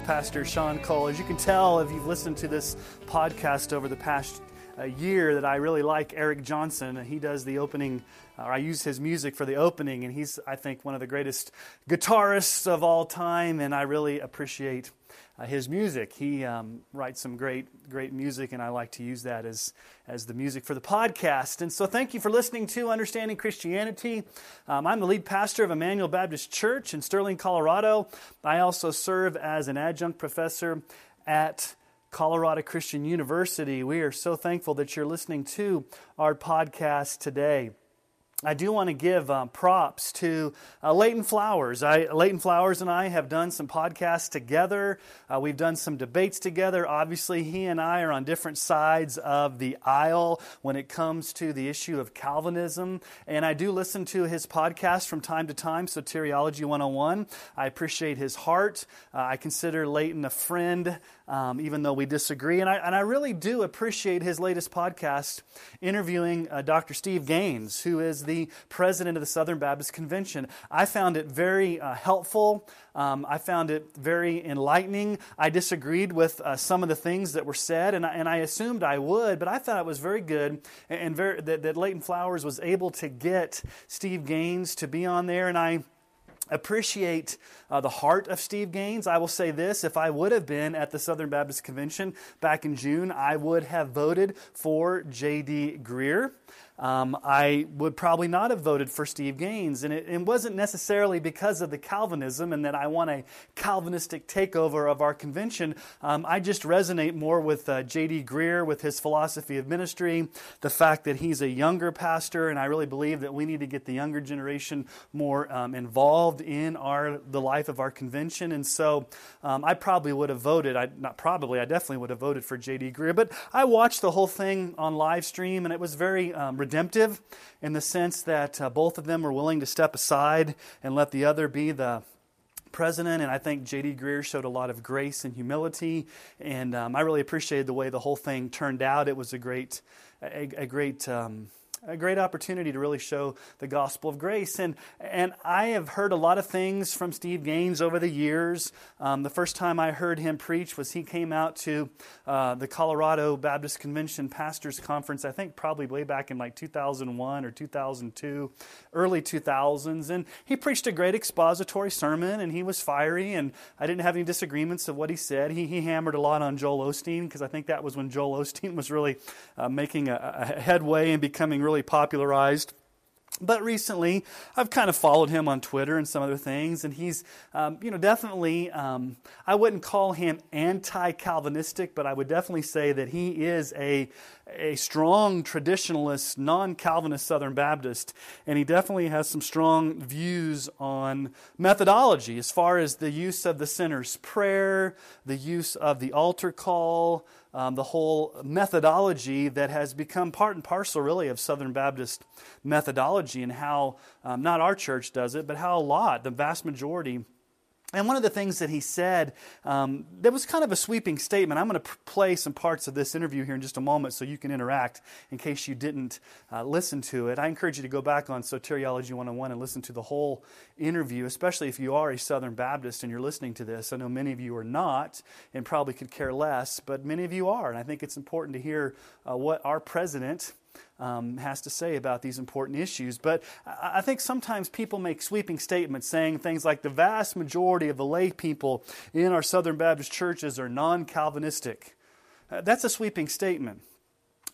Pastor Sean Cole. As you can tell, if you've listened to this podcast over the past uh, year, that I really like Eric Johnson. He does the opening, uh, or I use his music for the opening, and he's, I think, one of the greatest guitarists of all time, and I really appreciate uh, his music. He um, writes some great, great music, and I like to use that as, as the music for the podcast. And so, thank you for listening to Understanding Christianity. Um, I'm the lead pastor of Emmanuel Baptist Church in Sterling, Colorado. I also serve as an adjunct professor at Colorado Christian University. We are so thankful that you're listening to our podcast today. I do want to give um, props to uh, Leighton Flowers. I, Leighton Flowers and I have done some podcasts together. Uh, we've done some debates together. Obviously, he and I are on different sides of the aisle when it comes to the issue of Calvinism. And I do listen to his podcast from time to time, Soteriology 101. I appreciate his heart. Uh, I consider Leighton a friend, um, even though we disagree. And I, and I really do appreciate his latest podcast interviewing uh, Dr. Steve Gaines, who is the president of the Southern Baptist Convention. I found it very uh, helpful. Um, I found it very enlightening. I disagreed with uh, some of the things that were said, and I, and I assumed I would, but I thought it was very good and very, that, that Leighton Flowers was able to get Steve Gaines to be on there, and I appreciate uh, the heart of Steve Gaines. I will say this if I would have been at the Southern Baptist Convention back in June, I would have voted for J.D. Greear um, I would probably not have voted for Steve Gaines. And it, it, wasn't necessarily because of the Calvinism and that I want a Calvinistic takeover of our convention. Um, I just resonate more with uh, J.D. Greear, with his philosophy of ministry, the fact that he's a younger pastor, and I really believe that we need to get the younger generation more um, involved in our the life of our convention. And so um, I probably would have voted, I, not probably, I definitely would have voted for J.D. Greear. But I watched the whole thing on live stream, and it was very um, redemptive in the sense that uh, both of them were willing to step aside and let the other be the president. And I think J.D. Greear showed a lot of grace and humility. And um, I really appreciated the way the whole thing turned out. It was a great, a, a great. Um, a great opportunity to really show the gospel of grace. And, and I have heard a lot of things from Steve Gaines over the years. Um, the first time I heard him preach was he came out to uh, the Colorado Baptist Convention Pastors Conference, I think probably way back in like 2001 or 2002, early 2000s. And he preached a great expository sermon and he was fiery, and I didn't have any disagreements of what he said. He, he hammered a lot on Joel Osteen because I think that was when Joel Osteen was really uh, making a, a headway and becoming really really popularized. But recently, I've kind of followed him on Twitter and some other things, and he's, um, you know, definitely, um, I wouldn't call him anti Calvinistic, but I would definitely say that he is a, a strong traditionalist, non Calvinist Southern Baptist, and he definitely has some strong views on methodology as far as the use of the sinner's prayer, the use of the altar call, um, the whole methodology that has become part and parcel, really, of Southern Baptist methodology and how um, not our church does it, but how a lot, the vast majority, and one of the things that he said, um, that was kind of a sweeping statement. I'm going to play some parts of this interview here in just a moment so you can interact in case you didn't uh, listen to it. I encourage you to go back on Soteriology 101 and listen to the whole interview, especially if you are a Southern Baptist and you're listening to this. I know many of you are not and probably could care less, but many of you are. And I think it's important to hear uh, what our president, um, has to say about these important issues. But I think sometimes people make sweeping statements saying things like the vast majority of the lay people in our Southern Baptist churches are non Calvinistic. Uh, that's a sweeping statement.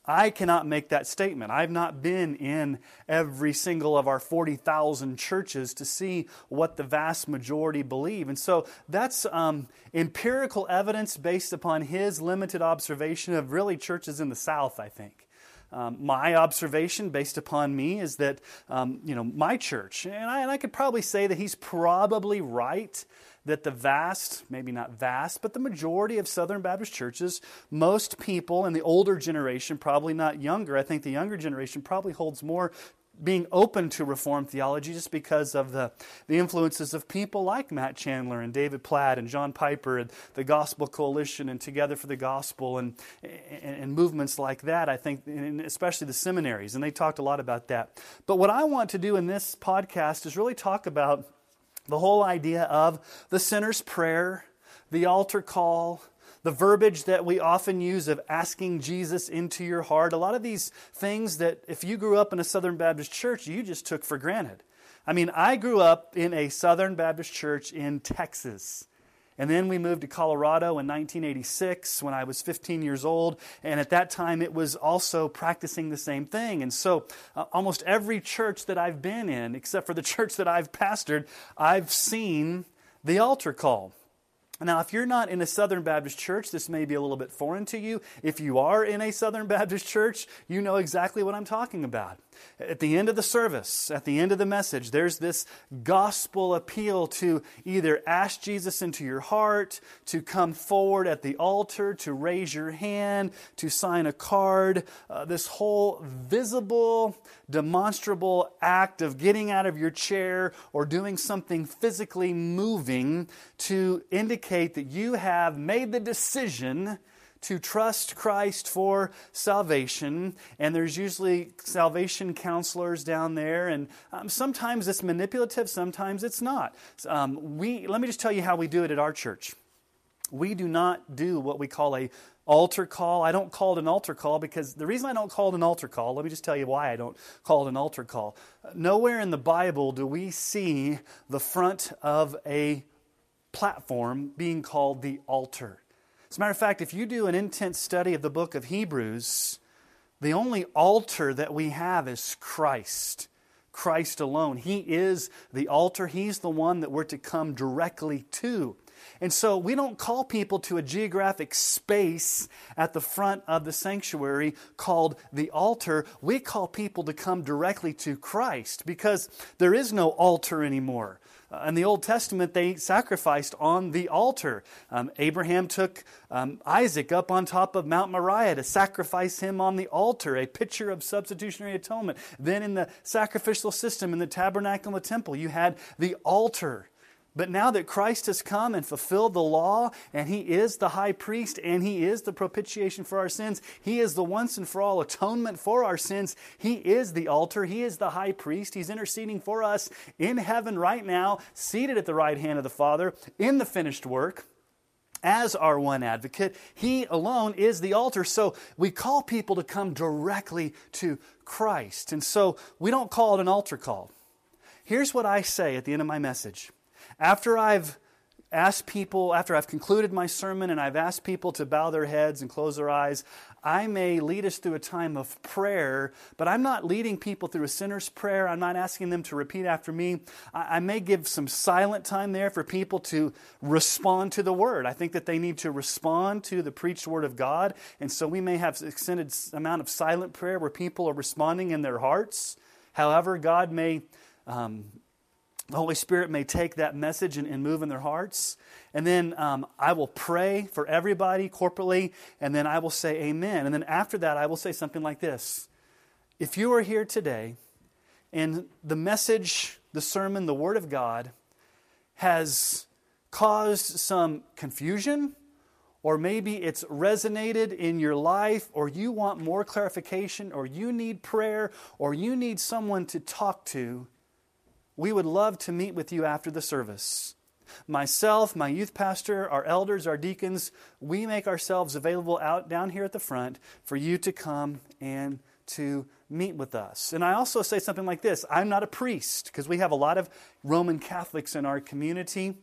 I cannot make that statement. I've not been in every single of our 40,000 churches to see what the vast majority believe. And so that's um, empirical evidence based upon his limited observation of really churches in the South, I think. Um, my observation, based upon me, is that um, you know my church, and I, and I could probably say that he's probably right that the vast, maybe not vast, but the majority of Southern Baptist churches, most people in the older generation, probably not younger, I think the younger generation probably holds more being open to Reformed theology just because of the, the influences of people like Matt Chandler and David Platt and John Piper and the Gospel Coalition and Together for the Gospel and, and, and movements like that, I think, especially the seminaries. And they talked a lot about that. But what I want to do in this podcast is really talk about The whole idea of the sinner's prayer, the altar call, the verbiage that we often use of asking Jesus into your heart, a lot of these things that if you grew up in a Southern Baptist church, you just took for granted. I mean, I grew up in a Southern Baptist church in Texas. And then we moved to Colorado in 1986 when I was 15 years old. And at that time, it was also practicing the same thing. And so, uh, almost every church that I've been in, except for the church that I've pastored, I've seen the altar call. Now, if you're not in a Southern Baptist church, this may be a little bit foreign to you. If you are in a Southern Baptist church, you know exactly what I'm talking about. At the end of the service, at the end of the message, there's this gospel appeal to either ask Jesus into your heart, to come forward at the altar, to raise your hand, to sign a card. Uh, this whole visible, demonstrable act of getting out of your chair or doing something physically moving to indicate that you have made the decision to trust Christ for salvation. And there's usually salvation counselors down there. And um, sometimes it's manipulative, sometimes it's not. Um, we, let me just tell you how we do it at our church. We do not do what we call a altar call. I don't call it an altar call because the reason I don't call it an altar call, let me just tell you why I don't call it an altar call. Nowhere in the Bible do we see the front of a platform being called the altar. As a matter of fact, if you do an intense study of the book of Hebrews, the only altar that we have is Christ. Christ alone. He is the altar. He's the one that we're to come directly to. And so we don't call people to a geographic space at the front of the sanctuary called the altar. We call people to come directly to Christ because there is no altar anymore. Uh, in the Old Testament, they sacrificed on the altar. Um, Abraham took um, Isaac up on top of Mount Moriah to sacrifice him on the altar, a picture of substitutionary atonement. Then, in the sacrificial system, in the tabernacle and the temple, you had the altar. But now that Christ has come and fulfilled the law, and He is the high priest, and He is the propitiation for our sins, He is the once and for all atonement for our sins, He is the altar, He is the high priest. He's interceding for us in heaven right now, seated at the right hand of the Father in the finished work as our one advocate. He alone is the altar. So we call people to come directly to Christ. And so we don't call it an altar call. Here's what I say at the end of my message after I've asked people, after I've concluded my sermon and I've asked people to bow their heads and close their eyes, I may lead us through a time of prayer, but I'm not leading people through a sinner's prayer. I'm not asking them to repeat after me. I, I, may give some silent time there for people to respond to the word. I think that they need to respond to the preached word of God. And so we may have extended amount of silent prayer where people are responding in their hearts. However, God may um, the Holy Spirit may take that message and, and move in their hearts. And then um, I will pray for everybody corporately, and then I will say amen. And then after that, I will say something like this If you are here today and the message, the sermon, the Word of God has caused some confusion, or maybe it's resonated in your life, or you want more clarification, or you need prayer, or you need someone to talk to we would love to meet with you after the service. Myself, my youth pastor, our elders, our deacons, we make ourselves available out down here at the front for you to come and to meet with us. And I also say something like this I'm not a priest, because we have a lot of Roman Catholics in our community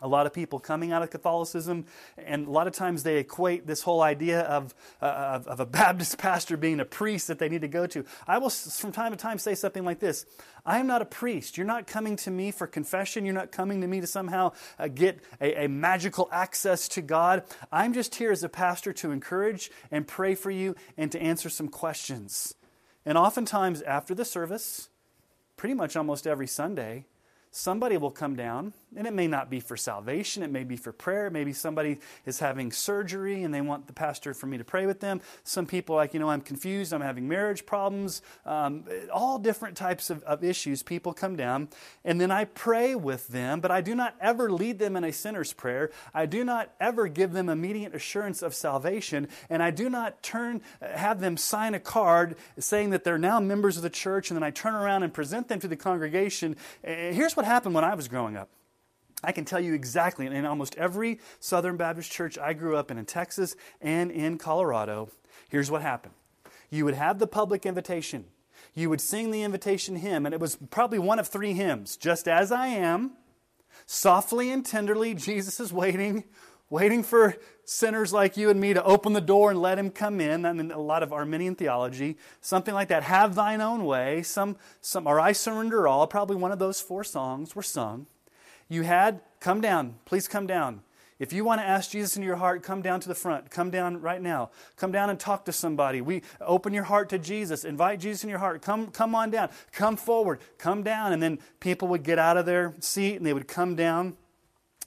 a lot of people coming out of Catholicism, and a lot of times they equate this whole idea of, uh, of, of, a Baptist pastor being a priest that they need to go to. I will, from time to time, say something like this I am not a priest. You're not coming to me for confession. You're not coming to me to somehow uh, get a, a magical access to God. I'm just here as a pastor to encourage and pray for you and to answer some questions. And oftentimes, after the service, pretty much almost every Sunday, somebody will come down, and it may not be for salvation, it may be for prayer. Maybe somebody is having surgery and they want the pastor for me to pray with them. Some people, like, you know, I'm confused, I'm having marriage problems, um, all different types of, of issues. People come down, and then I pray with them, but I do not ever lead them in a sinner's prayer. I do not ever give them immediate assurance of salvation, and I do not turn, have them sign a card saying that they're now members of the church, and then I turn around and present them to the congregation. Here's what what happened when I was growing up. I can tell you exactly, in almost every Southern Baptist church I grew up in, in Texas and in Colorado, here's what happened. You would have the public invitation. You would sing the invitation hymn, and it was probably one of three hymns Just as I am, softly and tenderly, Jesus is waiting, waiting for sinners like you and me to open the door and let him come in. I mean, a lot of Arminian theology, something like that. Have thine own way, some, some, or I surrender all. Probably one of those four songs were sung. You had, come down, please come down. If you want to ask Jesus in your heart, come down to the front. Come down right now. Come down and talk to somebody. We open your heart to Jesus. Invite Jesus in your heart. Come, come on down. Come forward. Come down. And then people would get out of their seat and they would come down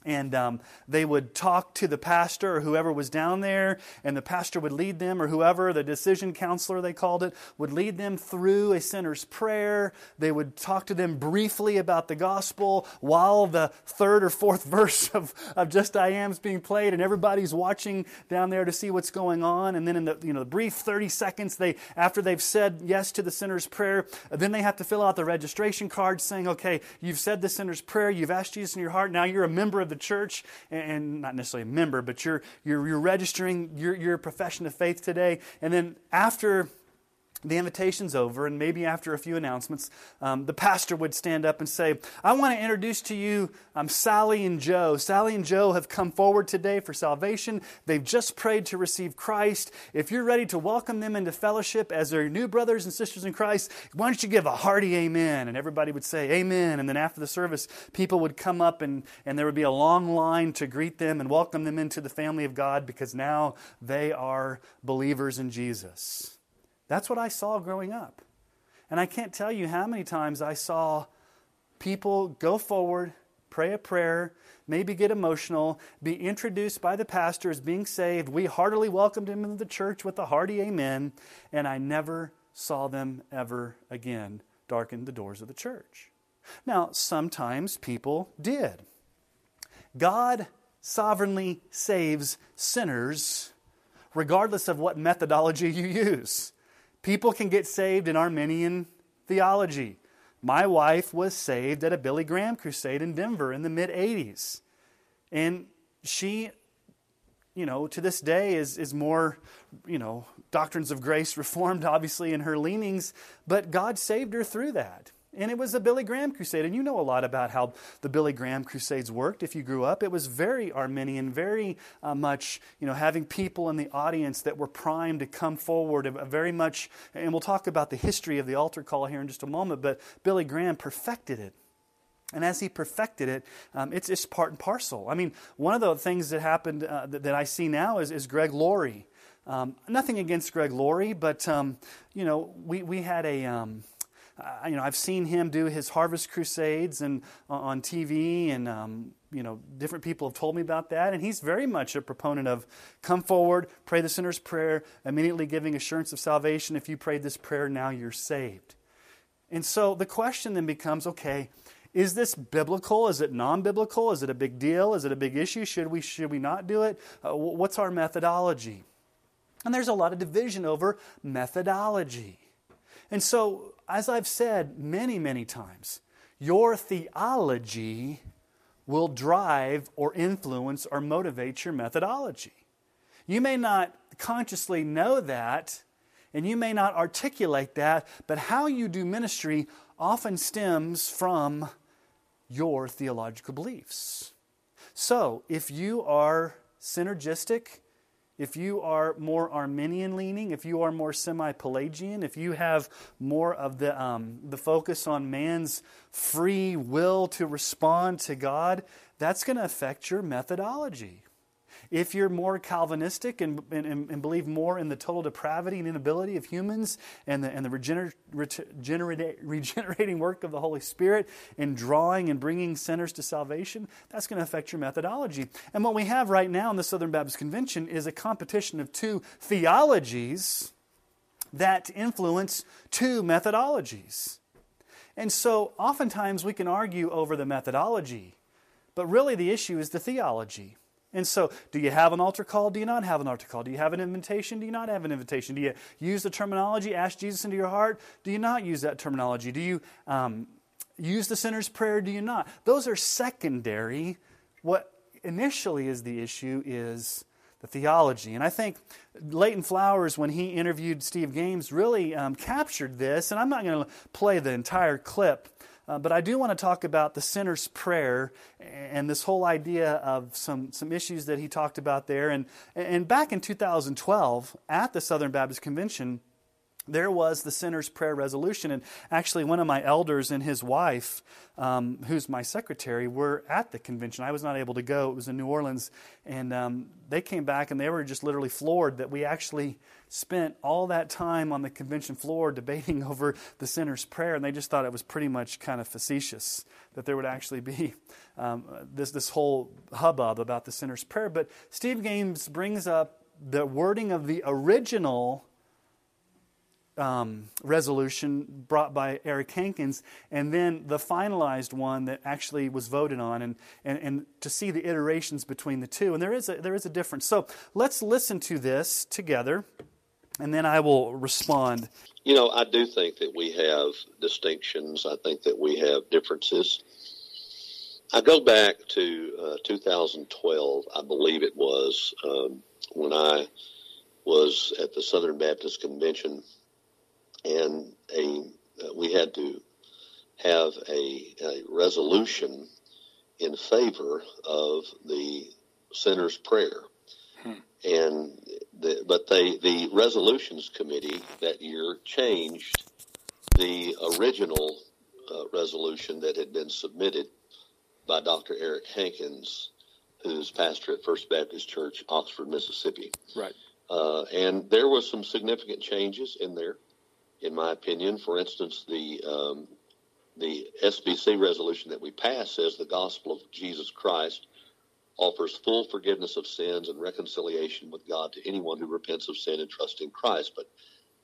and um, they would talk to the pastor or whoever was down there, and the pastor would lead them, or whoever, the decision counselor they called it, would lead them through a sinner's prayer. They would talk to them briefly about the gospel while the third or fourth verse of, of Just I Am is being played, and everybody's watching down there to see what's going on. And then in the, you know, the brief 30 seconds, they, after they've said yes to the sinner's prayer, then they have to fill out the registration card saying, okay, you've said the sinner's prayer, you've asked Jesus in your heart, now you're a member of the the church, and not necessarily a member, but you're, you're, you're registering your, your profession of faith today. And then after the invitation's over, and maybe after a few announcements, um, the pastor would stand up and say, I want to introduce to you um, Sally and Joe. Sally and Joe have come forward today for salvation. They've just prayed to receive Christ. If you're ready to welcome them into fellowship as their new brothers and sisters in Christ, why don't you give a hearty amen? And everybody would say, Amen. And then after the service, people would come up and, and there would be a long line to greet them and welcome them into the family of God because now they are believers in Jesus. That's what I saw growing up. And I can't tell you how many times I saw people go forward, pray a prayer, maybe get emotional, be introduced by the pastor as being saved. We heartily welcomed him into the church with a hearty amen, and I never saw them ever again darken the doors of the church. Now, sometimes people did. God sovereignly saves sinners regardless of what methodology you use. People can get saved in Arminian theology. My wife was saved at a Billy Graham crusade in Denver in the mid 80s. And she, you know, to this day is, is more, you know, doctrines of grace reformed, obviously, in her leanings, but God saved her through that. And it was a Billy Graham crusade. And you know a lot about how the Billy Graham crusades worked if you grew up. It was very Arminian, very uh, much, you know, having people in the audience that were primed to come forward, uh, very much, and we'll talk about the history of the altar call here in just a moment, but Billy Graham perfected it. And as he perfected it, um, it's, it's part and parcel. I mean, one of the things that happened uh, that, that, I see now is, is Greg Laurie. Um, nothing against Greg Laurie, but, um, you know, we, we had a um, uh, you know, I've seen him do his harvest crusades and uh, on TV, and um, you know, different people have told me about that. And he's very much a proponent of come forward, pray the sinner's prayer, immediately giving assurance of salvation. If you prayed this prayer, now you're saved. And so the question then becomes, okay, is this biblical? Is it non-biblical? Is it a big deal? Is it a big issue? Should we should we not do it? Uh, what's our methodology? And there's a lot of division over methodology. And so as I've said many, many times, your theology will drive or influence or motivate your methodology. You may not consciously know that, and you may not articulate that, but how you do ministry often stems from your theological beliefs. So, if you are synergistic if you are more Arminian leaning, if you are more semi Pelagian, if you have more of the, um, the focus on man's free will to respond to God, that's going to affect your methodology. If you're more Calvinistic and, and, and, believe more in the total depravity and inability of humans and the, and the regener, regenerating work of the Holy Spirit in drawing and bringing sinners to salvation, that's going to affect your methodology. And what we have right now in the Southern Baptist Convention is a competition of two theologies that influence two methodologies. And so oftentimes we can argue over the methodology, but really the issue is the theology. And so, do you have an altar call? Do you not have an altar call? Do you have an invitation? Do you not have an invitation? Do you use the terminology, ask Jesus into your heart? Do you not use that terminology? Do you, um, use the sinner's prayer? Do you not? Those are secondary. What initially is the issue is the theology. And I think Leighton Flowers, when he interviewed Steve Gaines, really um, captured this. And I'm not going to play the entire clip, uh, but I do want to talk about the sinner's prayer and this whole idea of some, some issues that he talked about there. And, and back in 2012, at the Southern Baptist Convention, there was the sinner's prayer resolution. And actually, one of my elders and his wife, um, who's my secretary, were at the convention. I was not able to go, it was in New Orleans. And um, they came back and they were just literally floored that we actually spent all that time on the convention floor debating over the sinner's prayer. And they just thought it was pretty much kind of facetious that there would actually be um, this, this whole hubbub about the sinner's prayer. But Steve Gaines brings up the wording of the original um, resolution brought by Eric Hankins, and then the finalized one that actually was voted on, and, and, and to see the iterations between the two. And there is, a, there is a difference. So let's listen to this together, and then I will respond. You know, I do think that we have distinctions, I think that we have differences. I go back to uh, 2012, I believe it was, um, when I was at the Southern Baptist Convention and a uh, we had to have a, a resolution in favor of the sinner's prayer. Hmm. And the, but they the resolutions committee that year changed the original uh, resolution that had been submitted by Dr. Eric Hankins, who's pastor at First Baptist Church, Oxford, Mississippi. Right. Uh, and there was some significant changes in there in my opinion. For instance, the um, the SBC resolution that we passed says the gospel of Jesus Christ offers full forgiveness of sins and reconciliation with God to anyone who repents of sin and trusts in Christ. But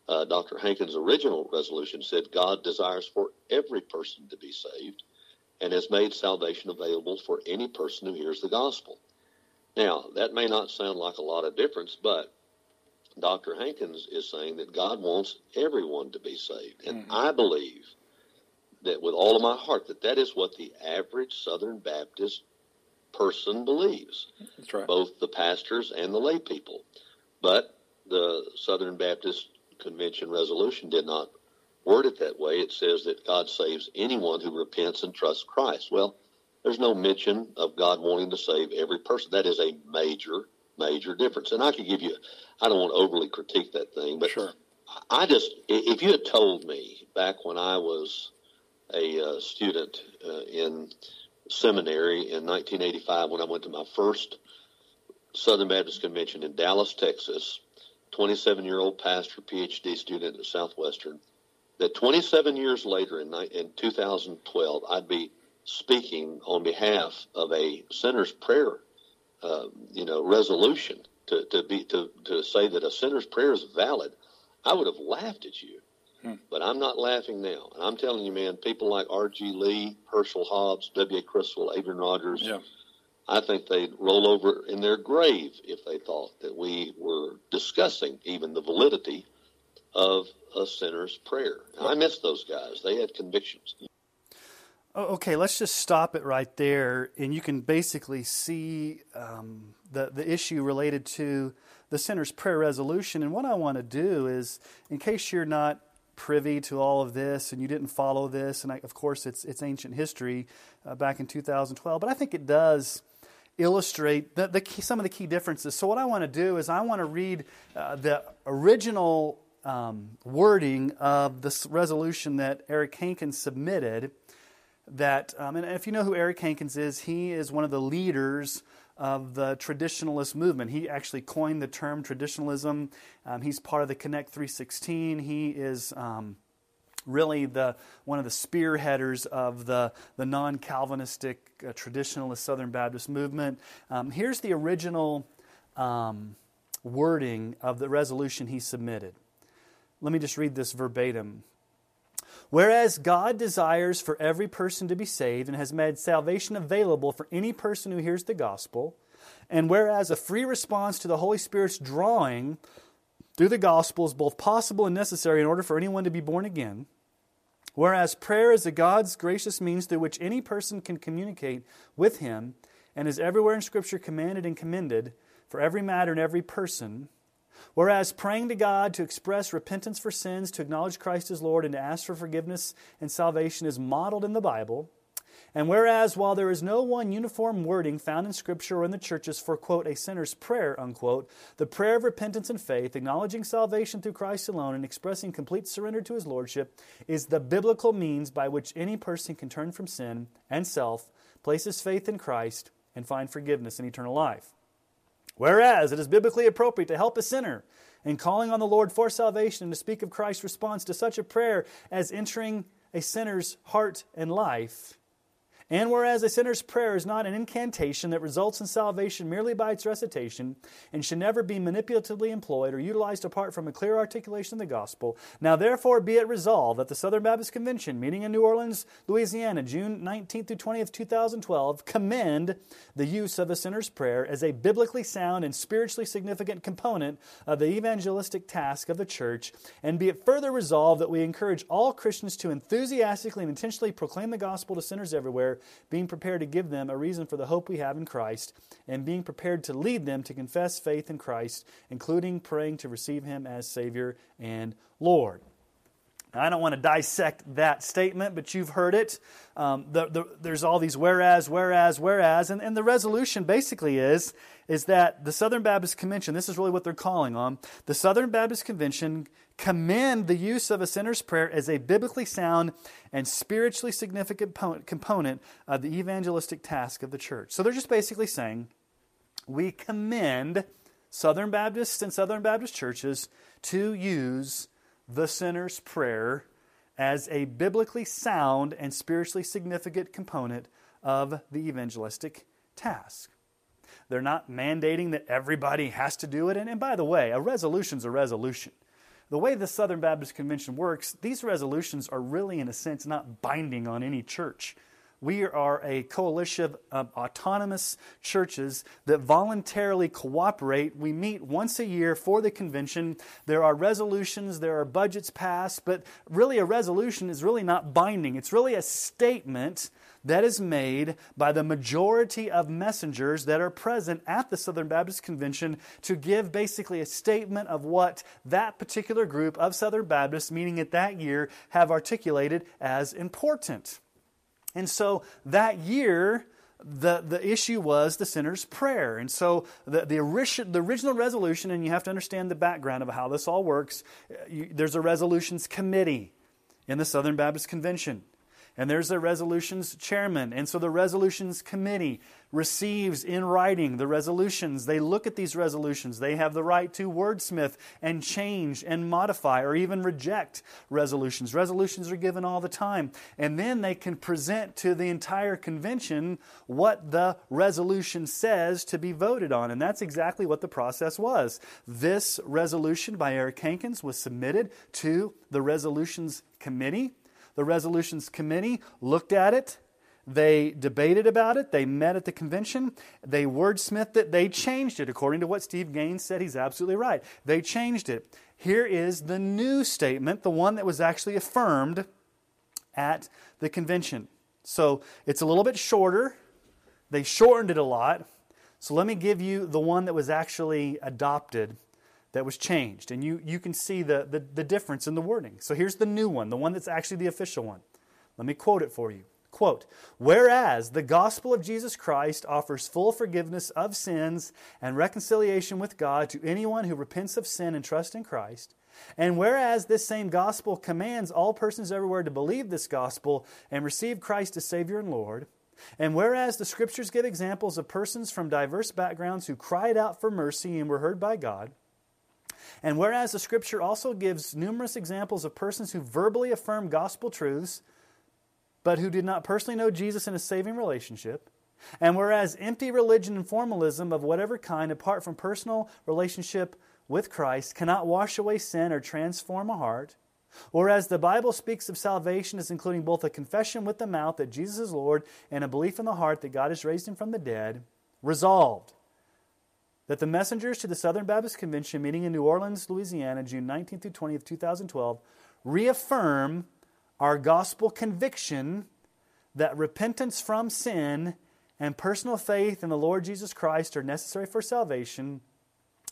uh, Dr. Hankins' original resolution said God desires for every person to be saved and has made salvation available for any person who hears the gospel. Now, that may not sound like a lot of difference, but Dr. Hankins is saying that God wants everyone to be saved. And mm-hmm. I believe that with all of my heart that that is what the average Southern Baptist person believes. That's right. Both the pastors and the lay people. But the Southern Baptist Convention resolution did not word it that way. It says that God saves anyone who repents and trusts Christ. Well, there's no mention of God wanting to save every person. That is a major major difference. And I could give you, I don't want to overly critique that thing, but sure. I just, if you had told me back when I was a uh, student uh, in seminary in 1985, when I went to my first Southern Baptist Convention in Dallas, Texas, 27 year old pastor, PhD student at Southwestern, that 27 years later in, in 2012, I'd be speaking on behalf of a sinner's prayer uh, you know, resolution to, to be to, to say that a sinner's prayer is valid, I would have laughed at you. Hmm. But I'm not laughing now. And I'm telling you, man, people like R.G. Lee, Herschel Hobbs, W.A. Criswell, Adrian Rogers, yeah. I think they'd roll over in their grave if they thought that we were discussing even the validity of a sinner's prayer. I miss those guys. They had convictions. Okay, let's just stop it right there, and you can basically see um, the the issue related to the sinner's prayer resolution. And what I want to do is, in case you're not privy to all of this and you didn't follow this, and I, of course it's it's ancient history uh, back in 2012, but I think it does illustrate the, the key, some of the key differences. So what I want to do is I want to read uh, the original um, wording of this resolution that Eric Hankins submitted that, um, and if you know who Eric Hankins is, he is one of the leaders of the traditionalist movement. He actually coined the term traditionalism. Um, he's part of the Connect 316. He is um, really the one of the spearheaders of the, the non Calvinistic uh, traditionalist Southern Baptist movement. Um, here's the original um, wording of the resolution he submitted. Let me just read this verbatim. Whereas God desires for every person to be saved and has made salvation available for any person who hears the gospel, and whereas a free response to the Holy Spirit's drawing through the gospel is both possible and necessary in order for anyone to be born again, Whereas prayer is a God's gracious means through which any person can communicate with Him and is everywhere in Scripture commanded and commended for every matter and every person. Whereas praying to God to express repentance for sins, to acknowledge Christ as Lord, and to ask for forgiveness and salvation is modeled in the Bible. And whereas, while there is no one uniform wording found in Scripture or in the churches for, quote, a sinner's prayer, unquote, the prayer of repentance and faith, acknowledging salvation through Christ alone and expressing complete surrender to his Lordship, is the biblical means by which any person can turn from sin and self, place his faith in Christ, and find forgiveness and eternal life. Whereas it is biblically appropriate to help a sinner in calling on the Lord for salvation and to speak of Christ's response to such a prayer as entering a sinner's heart and life, and whereas a sinner's prayer is not an incantation that results in salvation merely by its recitation and should never be manipulatively employed or utilized apart from a clear articulation of the gospel, now therefore be it resolved that the Southern Baptist Convention, meeting in New Orleans, Louisiana, June 19th through 20th, 2012, commend the use of a sinner's prayer as a biblically sound and spiritually significant component of the evangelistic task of the church, and be it further resolved that we encourage all Christians to enthusiastically and intentionally proclaim the gospel to sinners everywhere being prepared to give them a reason for the hope we have in Christ, and being prepared to lead them to confess faith in Christ, including praying to receive Him as Savior and Lord. Now, I don't want to dissect that statement, but you've heard it. Um, the, the, there's all these whereas, whereas, whereas, and, and the resolution basically is, is that the Southern Baptist Convention, this is really what they're calling on, the Southern Baptist Convention commend the use of a sinner's prayer as a biblically sound and spiritually significant component of the evangelistic task of the church. So they're just basically saying, we commend Southern Baptists and Southern Baptist churches to use the sinner's prayer as a biblically sound and spiritually significant component of the evangelistic task. They're not mandating that everybody has to do it. And, and by the way, a resolution's a resolution. The way the Southern Baptist Convention works, these resolutions are really, in a sense, not binding on any church. We are a coalition of autonomous churches that voluntarily cooperate. We meet once a year for the convention. There are resolutions, there are budgets passed, but really a resolution is really not binding. It's really a statement that is made by the majority of messengers that are present at the Southern Baptist Convention to give basically a statement of what that particular group of Southern Baptists, meeting at that year, have articulated as important. And so that year, the, the issue was the sinner's prayer. And so the, the, the original resolution, and you have to understand the background of how this all works, you, there's a resolutions committee in the Southern Baptist Convention and there's the resolutions chairman. And so the resolutions committee receives in writing the resolutions. They look at these resolutions. They have the right to wordsmith and change and modify or even reject resolutions. Resolutions are given all the time. And then they can present to the entire convention what the resolution says to be voted on. And that's exactly what the process was. This resolution by Eric Hankins was submitted to the resolutions committee. The resolutions committee looked at it. They debated about it. They met at the convention. They wordsmithed it. They changed it. According to what Steve Gaines said, he's absolutely right. They changed it. Here is the new statement, the one that was actually affirmed at the convention. So it's a little bit shorter. They shortened it a lot. So let me give you the one that was actually adopted that was changed. And you, you can see the, the, the difference in the wording. So here's the new one, the one that's actually the official one. Let me quote it for you. Quote, whereas the gospel of Jesus Christ offers full forgiveness of sins and reconciliation with God to anyone who repents of sin and trusts in Christ, and whereas this same gospel commands all persons everywhere to believe this gospel and receive Christ as Savior and Lord, and whereas the scriptures give examples of persons from diverse backgrounds who cried out for mercy and were heard by God, and whereas the scripture also gives numerous examples of persons who verbally affirm gospel truths, but who did not personally know Jesus in a saving relationship, and whereas empty religion and formalism of whatever kind, apart from personal relationship with Christ, cannot wash away sin or transform a heart, whereas the Bible speaks of salvation as including both a confession with the mouth that Jesus is Lord and a belief in the heart that God has raised him from the dead, resolved that the messengers to the Southern Baptist Convention meeting in New Orleans, Louisiana, June 19th through 20th, 2012, reaffirm our gospel conviction that repentance from sin and personal faith in the Lord Jesus Christ are necessary for salvation,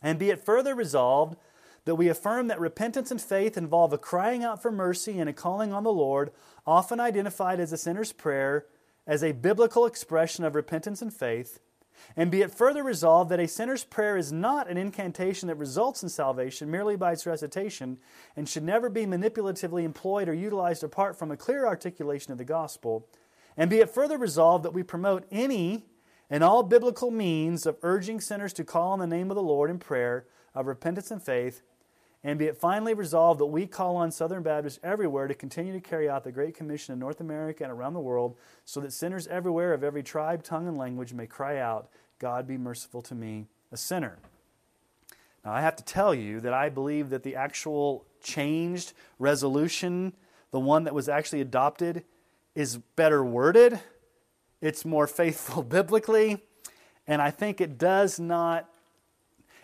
and be it further resolved that we affirm that repentance and faith involve a crying out for mercy and a calling on the Lord, often identified as a sinner's prayer, as a biblical expression of repentance and faith. And be it further resolved that a sinner's prayer is not an incantation that results in salvation merely by its recitation, and should never be manipulatively employed or utilized apart from a clear articulation of the gospel. And be it further resolved that we promote any and all biblical means of urging sinners to call on the name of the Lord in prayer of repentance and faith, and be it finally resolved that we call on Southern Baptists everywhere to continue to carry out the Great Commission in North America and around the world, so that sinners everywhere of every tribe, tongue, and language may cry out, God be merciful to me, a sinner. Now, I have to tell you that I believe that the actual changed resolution, the one that was actually adopted, is better worded, it's more faithful biblically, and I think it does not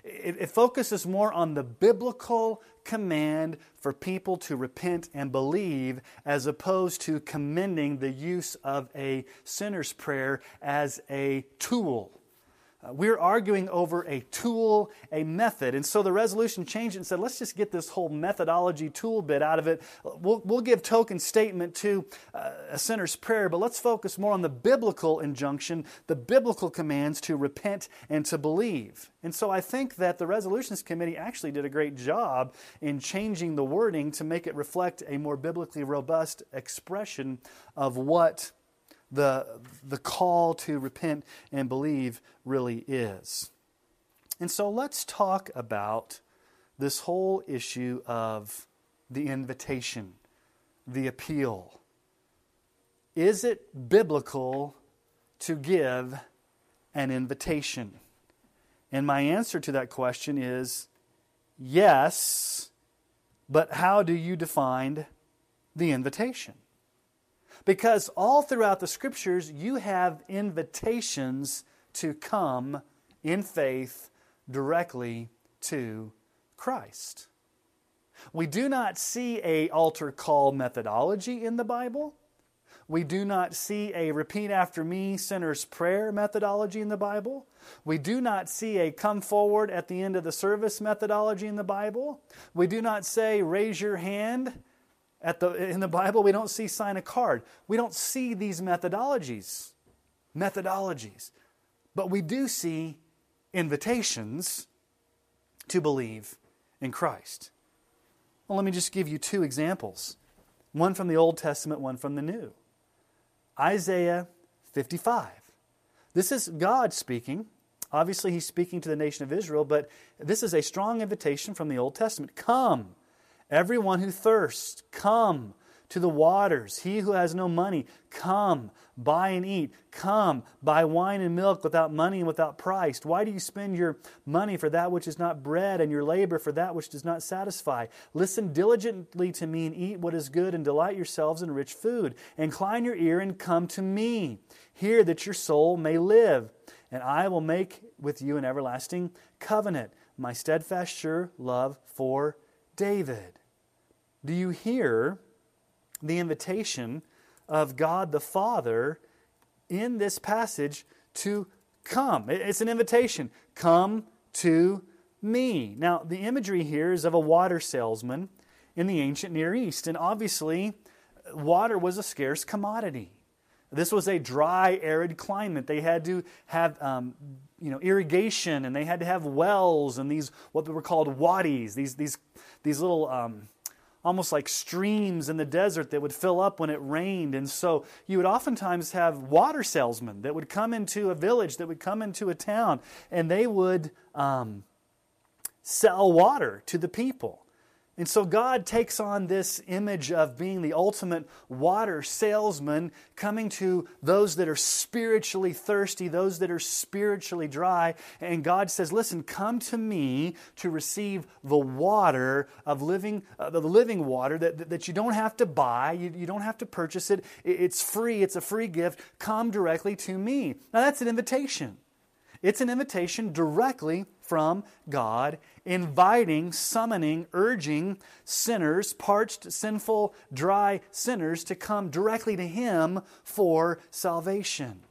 it, it focuses more on the biblical command for people to repent and believe as opposed to commending the use of a sinner's prayer as a tool we're arguing over a tool, a method. And so the resolution changed and said, let's just get this whole methodology tool bit out of it. We'll, we'll give token statement to uh, a sinner's prayer, but let's focus more on the biblical injunction, the biblical commands to repent and to believe. And so I think that the resolutions committee actually did a great job in changing the wording to make it reflect a more biblically robust expression of what the, the call to repent and believe really is. And so let's talk about this whole issue of the invitation, the appeal. Is it biblical to give an invitation? And my answer to that question is yes, but how do you define the invitation? Because all throughout the scriptures, you have invitations to come in faith directly to Christ. We do not see a altar call methodology in the Bible. We do not see a repeat after me sinner's prayer methodology in the Bible. We do not see a come forward at the end of the service methodology in the Bible. We do not say raise your hand at the, in the Bible, we don't see sign a card. We don't see these methodologies. Methodologies. But we do see invitations to believe in Christ. Well, let me just give you two examples one from the Old Testament, one from the New. Isaiah 55. This is God speaking. Obviously, he's speaking to the nation of Israel, but this is a strong invitation from the Old Testament. Come, Everyone who thirsts, come to the waters. He who has no money, come, buy and eat. Come, buy wine and milk without money and without price. Why do you spend your money for that which is not bread and your labor for that which does not satisfy? Listen diligently to me and eat what is good and delight yourselves in rich food. Incline your ear and come to me. Hear that your soul may live, and I will make with you an everlasting covenant, my steadfast, sure love for David. Do you hear the invitation of God the Father in this passage to come? It's an invitation. Come to me. Now, the imagery here is of a water salesman in the ancient Near East, and obviously, water was a scarce commodity. This was a dry, arid climate. They had to have um, you know, irrigation, and they had to have wells and these what were called wadis, these these these little um, almost like streams in the desert that would fill up when it rained. And so you would oftentimes have water salesmen that would come into a village, that would come into a town, and they would um, sell water to the people. And so God takes on this image of being the ultimate water salesman, coming to those that are spiritually thirsty, those that are spiritually dry. And God says, Listen, come to me to receive the water of living, uh, the living water that, that you don't have to buy, you, you don't have to purchase it. It's free, it's a free gift. Come directly to me. Now, that's an invitation. It's an invitation directly from God, inviting, summoning, urging sinners, parched, sinful, dry sinners, to come directly to Him for salvation.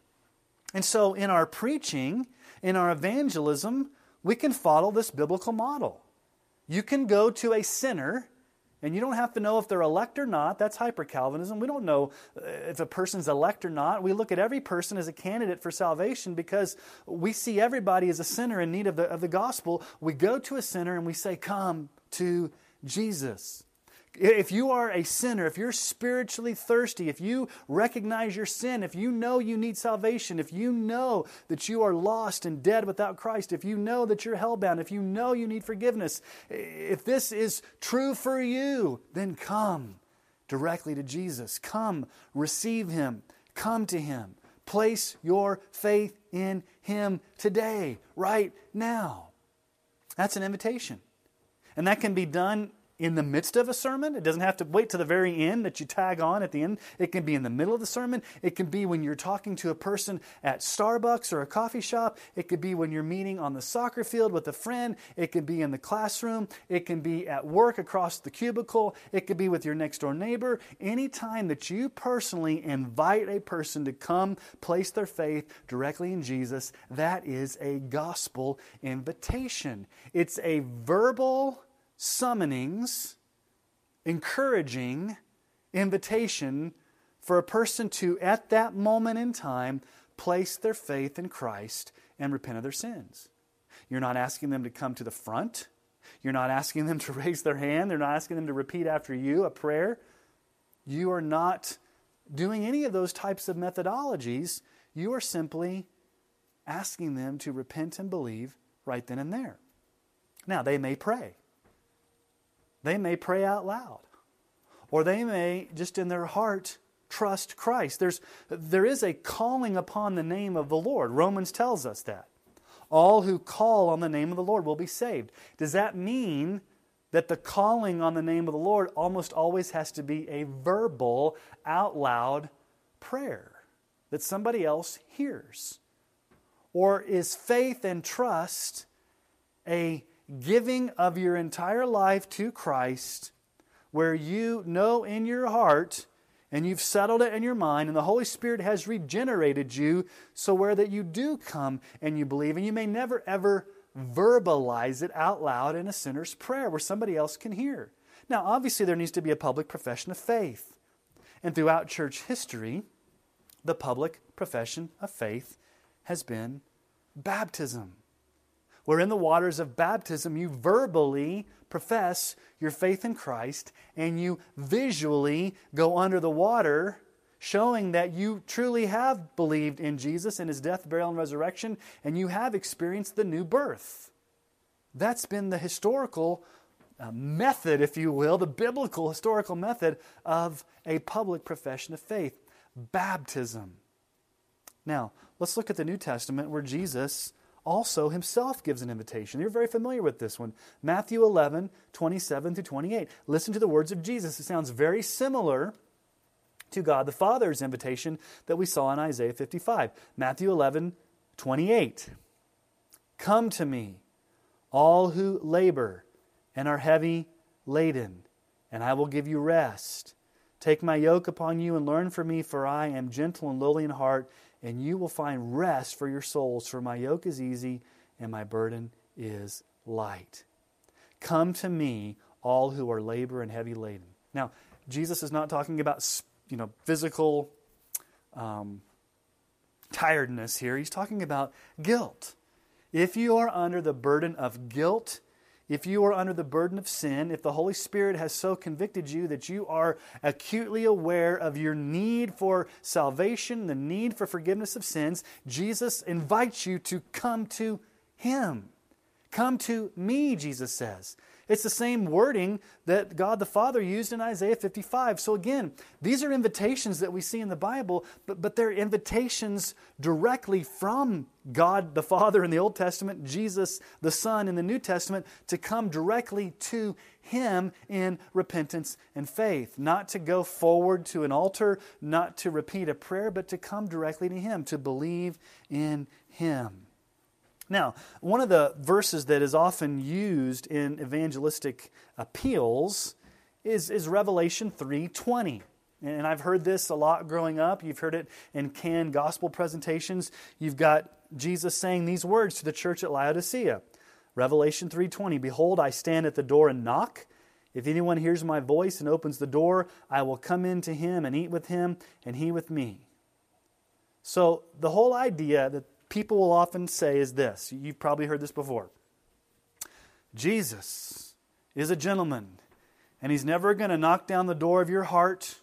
And so, in our preaching, in our evangelism, we can follow this biblical model. You can go to a sinner and you don't have to know if they're elect or not. That's hyper Calvinism. We don't know uh, if a person's elect or not. We look at every person as a candidate for salvation because we see everybody as a sinner in need of the, of the gospel. We go to a sinner and we say, Come to Jesus. If you are a sinner, if you're spiritually thirsty, if you recognize your sin, if you know you need salvation, if you know that you are lost and dead without Christ, if you know that you're hellbound, if you know you need forgiveness, if this is true for you, then come directly to Jesus. Come, receive Him, come to Him. Place your faith in Him today, right now. That's an invitation. And that can be done in the midst of a sermon. It doesn't have to wait to the very end that you tag on at the end. It can be in the middle of the sermon. It can be when you're talking to a person at Starbucks or a coffee shop. It could be when you're meeting on the soccer field with a friend. It can be in the classroom. It can be at work across the cubicle. It could be with your next door neighbor. Anytime that you personally invite a person to come place their faith directly in Jesus, that is a gospel invitation. It's a verbal summonings, encouraging invitation for a person to, at that moment in time, place their faith in Christ and repent of their sins. You're not asking them to come to the front. You're not asking them to raise their hand. They're not asking them to repeat after you a prayer. You are not doing any of those types of methodologies. You are simply asking them to repent and believe right then and there. Now, they may pray. They may pray out loud, or they may just in their heart trust Christ. There's, there is a calling upon the name of the Lord. Romans tells us that. All who call on the name of the Lord will be saved. Does that mean that the calling on the name of the Lord almost always has to be a verbal, out loud prayer that somebody else hears? Or is faith and trust a giving of your entire life to Christ, where you know in your heart and you've settled it in your mind, and the Holy Spirit has regenerated you, so where that you do come and you believe, and you may never ever verbalize it out loud in a sinner's prayer where somebody else can hear. Now, obviously, there needs to be a public profession of faith. And throughout church history, the public profession of faith has been baptism where in the waters of baptism you verbally profess your faith in Christ and you visually go under the water, showing that you truly have believed in Jesus and his death, burial, and resurrection, and you have experienced the new birth. That's been the historical uh, method, if you will, the biblical historical method of a public profession of faith baptism. Now, let's look at the New Testament where Jesus also himself gives an invitation. You're very familiar with this one. Matthew 11, 27 to 28. Listen to the words of Jesus. It sounds very similar to God the Father's invitation that we saw in Isaiah 55. Matthew 11, 28. Come to me, all who labor and are heavy laden, and I will give you rest. Take my yoke upon you and learn from me, for I am gentle and lowly in heart and you will find rest for your souls, for my yoke is easy and my burden is light. Come to me, all who are labor and heavy laden. Now, Jesus is not talking about you know physical um, tiredness here. He's talking about guilt. If you are under the burden of guilt if you are under the burden of sin, if the Holy Spirit has so convicted you that you are acutely aware of your need for salvation, the need for forgiveness of sins, Jesus invites you to come to Him. Come to me, Jesus says. It's the same wording that God the Father used in Isaiah 55. So, again, these are invitations that we see in the Bible, but, but they're invitations directly from God the Father in the Old Testament, Jesus the Son in the New Testament, to come directly to Him in repentance and faith. Not to go forward to an altar, not to repeat a prayer, but to come directly to Him, to believe in Him. Now, one of the verses that is often used in evangelistic appeals is, is Revelation 3:20. And I've heard this a lot growing up. You've heard it in canned gospel presentations. You've got Jesus saying these words to the church at Laodicea. Revelation 3:20, "Behold, I stand at the door and knock. If anyone hears my voice and opens the door, I will come in to him and eat with him and he with me." So, the whole idea that people will often say is this. You've probably heard this before. Jesus is a gentleman, and he's never going to knock down the door of your heart.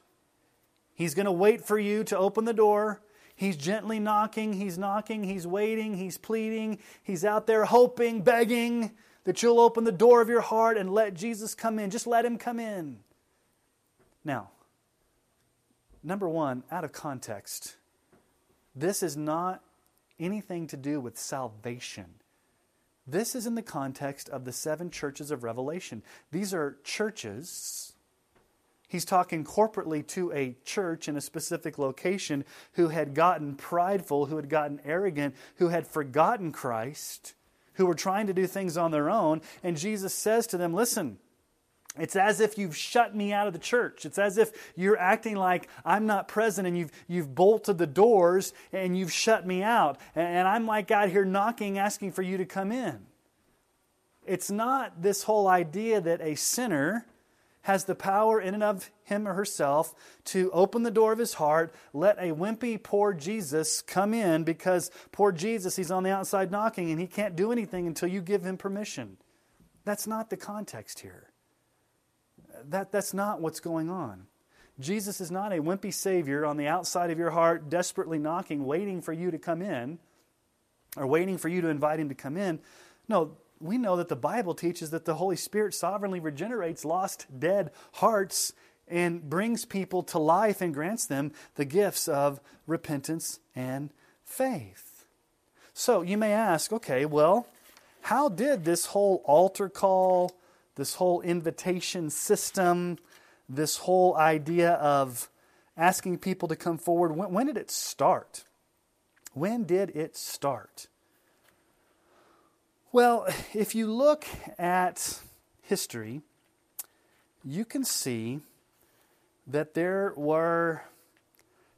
He's going to wait for you to open the door. He's gently knocking, he's knocking, he's waiting, he's pleading, he's out there hoping, begging that you'll open the door of your heart and let Jesus come in. Just let him come in. Now, number one, out of context, this is not anything to do with salvation. This is in the context of the seven churches of Revelation. These are churches. He's talking corporately to a church in a specific location who had gotten prideful, who had gotten arrogant, who had forgotten Christ, who were trying to do things on their own. And Jesus says to them, Listen, it's as if you've shut me out of the church. It's as if you're acting like I'm not present and you've, you've bolted the doors and you've shut me out. And I'm like out here knocking, asking for you to come in. It's not this whole idea that a sinner has the power in and of him or herself to open the door of his heart, let a wimpy poor Jesus come in because poor Jesus, he's on the outside knocking and he can't do anything until you give him permission. That's not the context here that, that's not what's going on. Jesus is not a wimpy Savior on the outside of your heart, desperately knocking, waiting for you to come in, or waiting for you to invite Him to come in. No, we know that the Bible teaches that the Holy Spirit sovereignly regenerates lost, dead hearts and brings people to life and grants them the gifts of repentance and faith. So you may ask, okay, well, how did this whole altar call, this whole invitation system, this whole idea of asking people to come forward. When, when, did it start? When did it start? Well, if you look at history, you can see that there were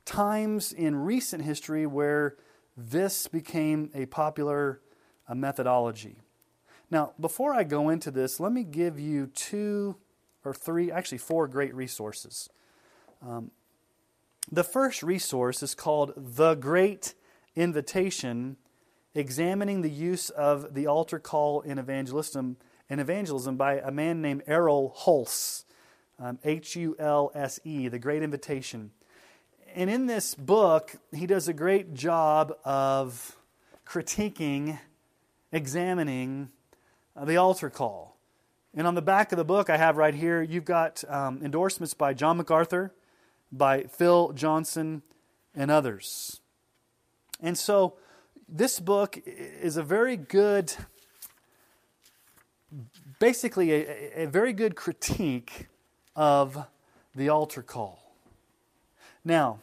times in recent history where this became a popular a methodology. Now, before I go into this, let me give you two or three, actually four great resources. Um, the first resource is called The Great Invitation Examining the Use of the Altar Call in Evangelism, in evangelism by a man named Erroll Hulse, um, H U L S E, The Great Invitation. And in this book, he does a great job of critiquing, examining, the altar call. And on the back of the book I have right here, you've got um, endorsements by John MacArthur, by Phil Johnson, and others. And so this book is a very good, basically, a, a very good critique of the altar call. Now,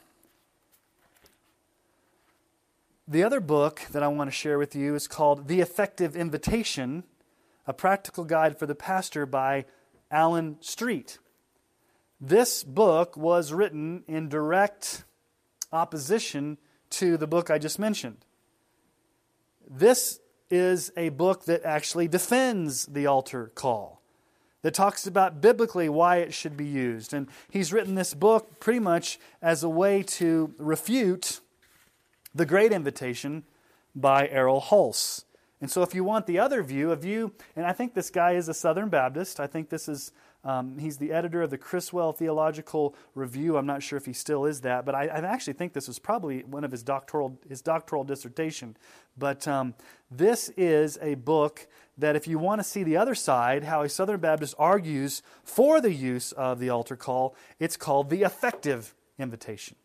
the other book that I want to share with you is called The Effective Invitation a Practical Guide for the Pastor by Alan Streett. This book was written in direct opposition to the book I just mentioned. This is a book that actually defends the altar call, that talks about biblically why it should be used. And he's written this book pretty much as a way to refute the great invitation by Erroll Hulse. And so, if you want the other view, a view, and I think this guy is a Southern Baptist. I think this is, um, he's the editor of the Criswell Theological Review. I'm not sure if he still is that, but I, I actually think this was probably one of his doctoral, his doctoral dissertation. But um, this is a book that, if you want to see the other side, how a Southern Baptist argues for the use of the altar call, it's called the effective invitation.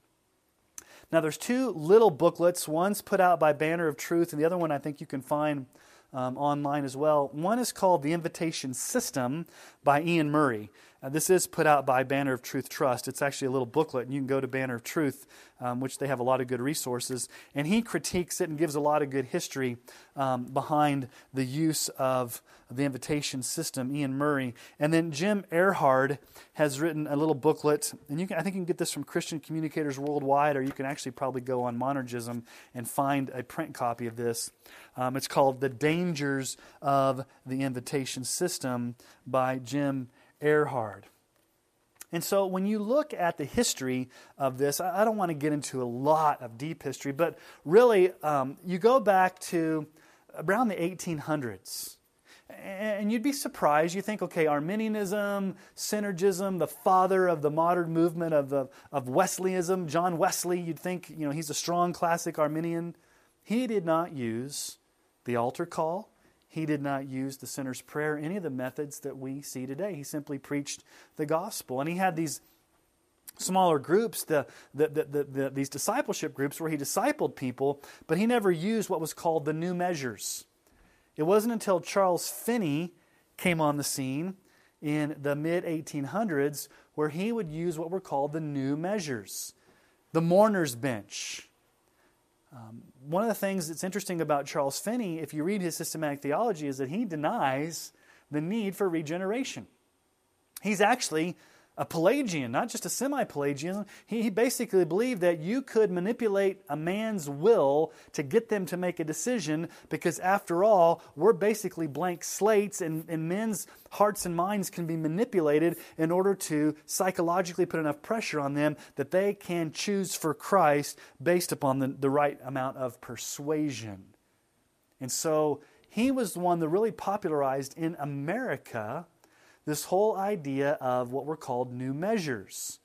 Now, there's two little booklets. One's put out by Banner of Truth, and the other one I think you can find um, online as well. One is called The Invitation System by Iain Murray. Uh, this is put out by Banner of Truth Trust. It's actually a little booklet, and you can go to Banner of Truth, um, which they have a lot of good resources. And he critiques it and gives a lot of good history um, behind the use of the invitation system, Iain Murray. And then Jim Ehrhard has written a little booklet, and you can, I think you can get this from Christian Communicators Worldwide, or you can actually probably go on Monergism and find a print copy of this. Um, it's called The Dangers of the Invitation System by Jim Ehrhard. And so when you look at the history of this, I don't want to get into a lot of deep history, but really, um, you go back to around the 1800s. And you'd be surprised. You think, okay, Arminianism, synergism, the father of the modern movement of, the, of Wesleyanism, John Wesley, you'd think, you know, he's a strong classic Arminian. He did not use the altar call. He did not use the sinner's prayer, any of the methods that we see today. He simply preached the gospel. And he had these smaller groups, the, the, the, the, these discipleship groups where he discipled people, but he never used what was called the new measures. It wasn't until Charles Finney came on the scene in the mid 1800s where he would use what were called the new measures, the mourner's bench, um, one of the things that's interesting about Charles Finney, if you read his systematic theology, is that he denies the need for regeneration. He's actually a Pelagian, not just a semi Pelagian. He, he, basically believed that you could manipulate a man's will to get them to make a decision because, after all, we're basically blank slates, and, and men's hearts and minds can be manipulated in order to psychologically put enough pressure on them that they can choose for Christ based upon the, the right amount of persuasion. And so he was the one that really popularized in America this whole idea of what were called new measures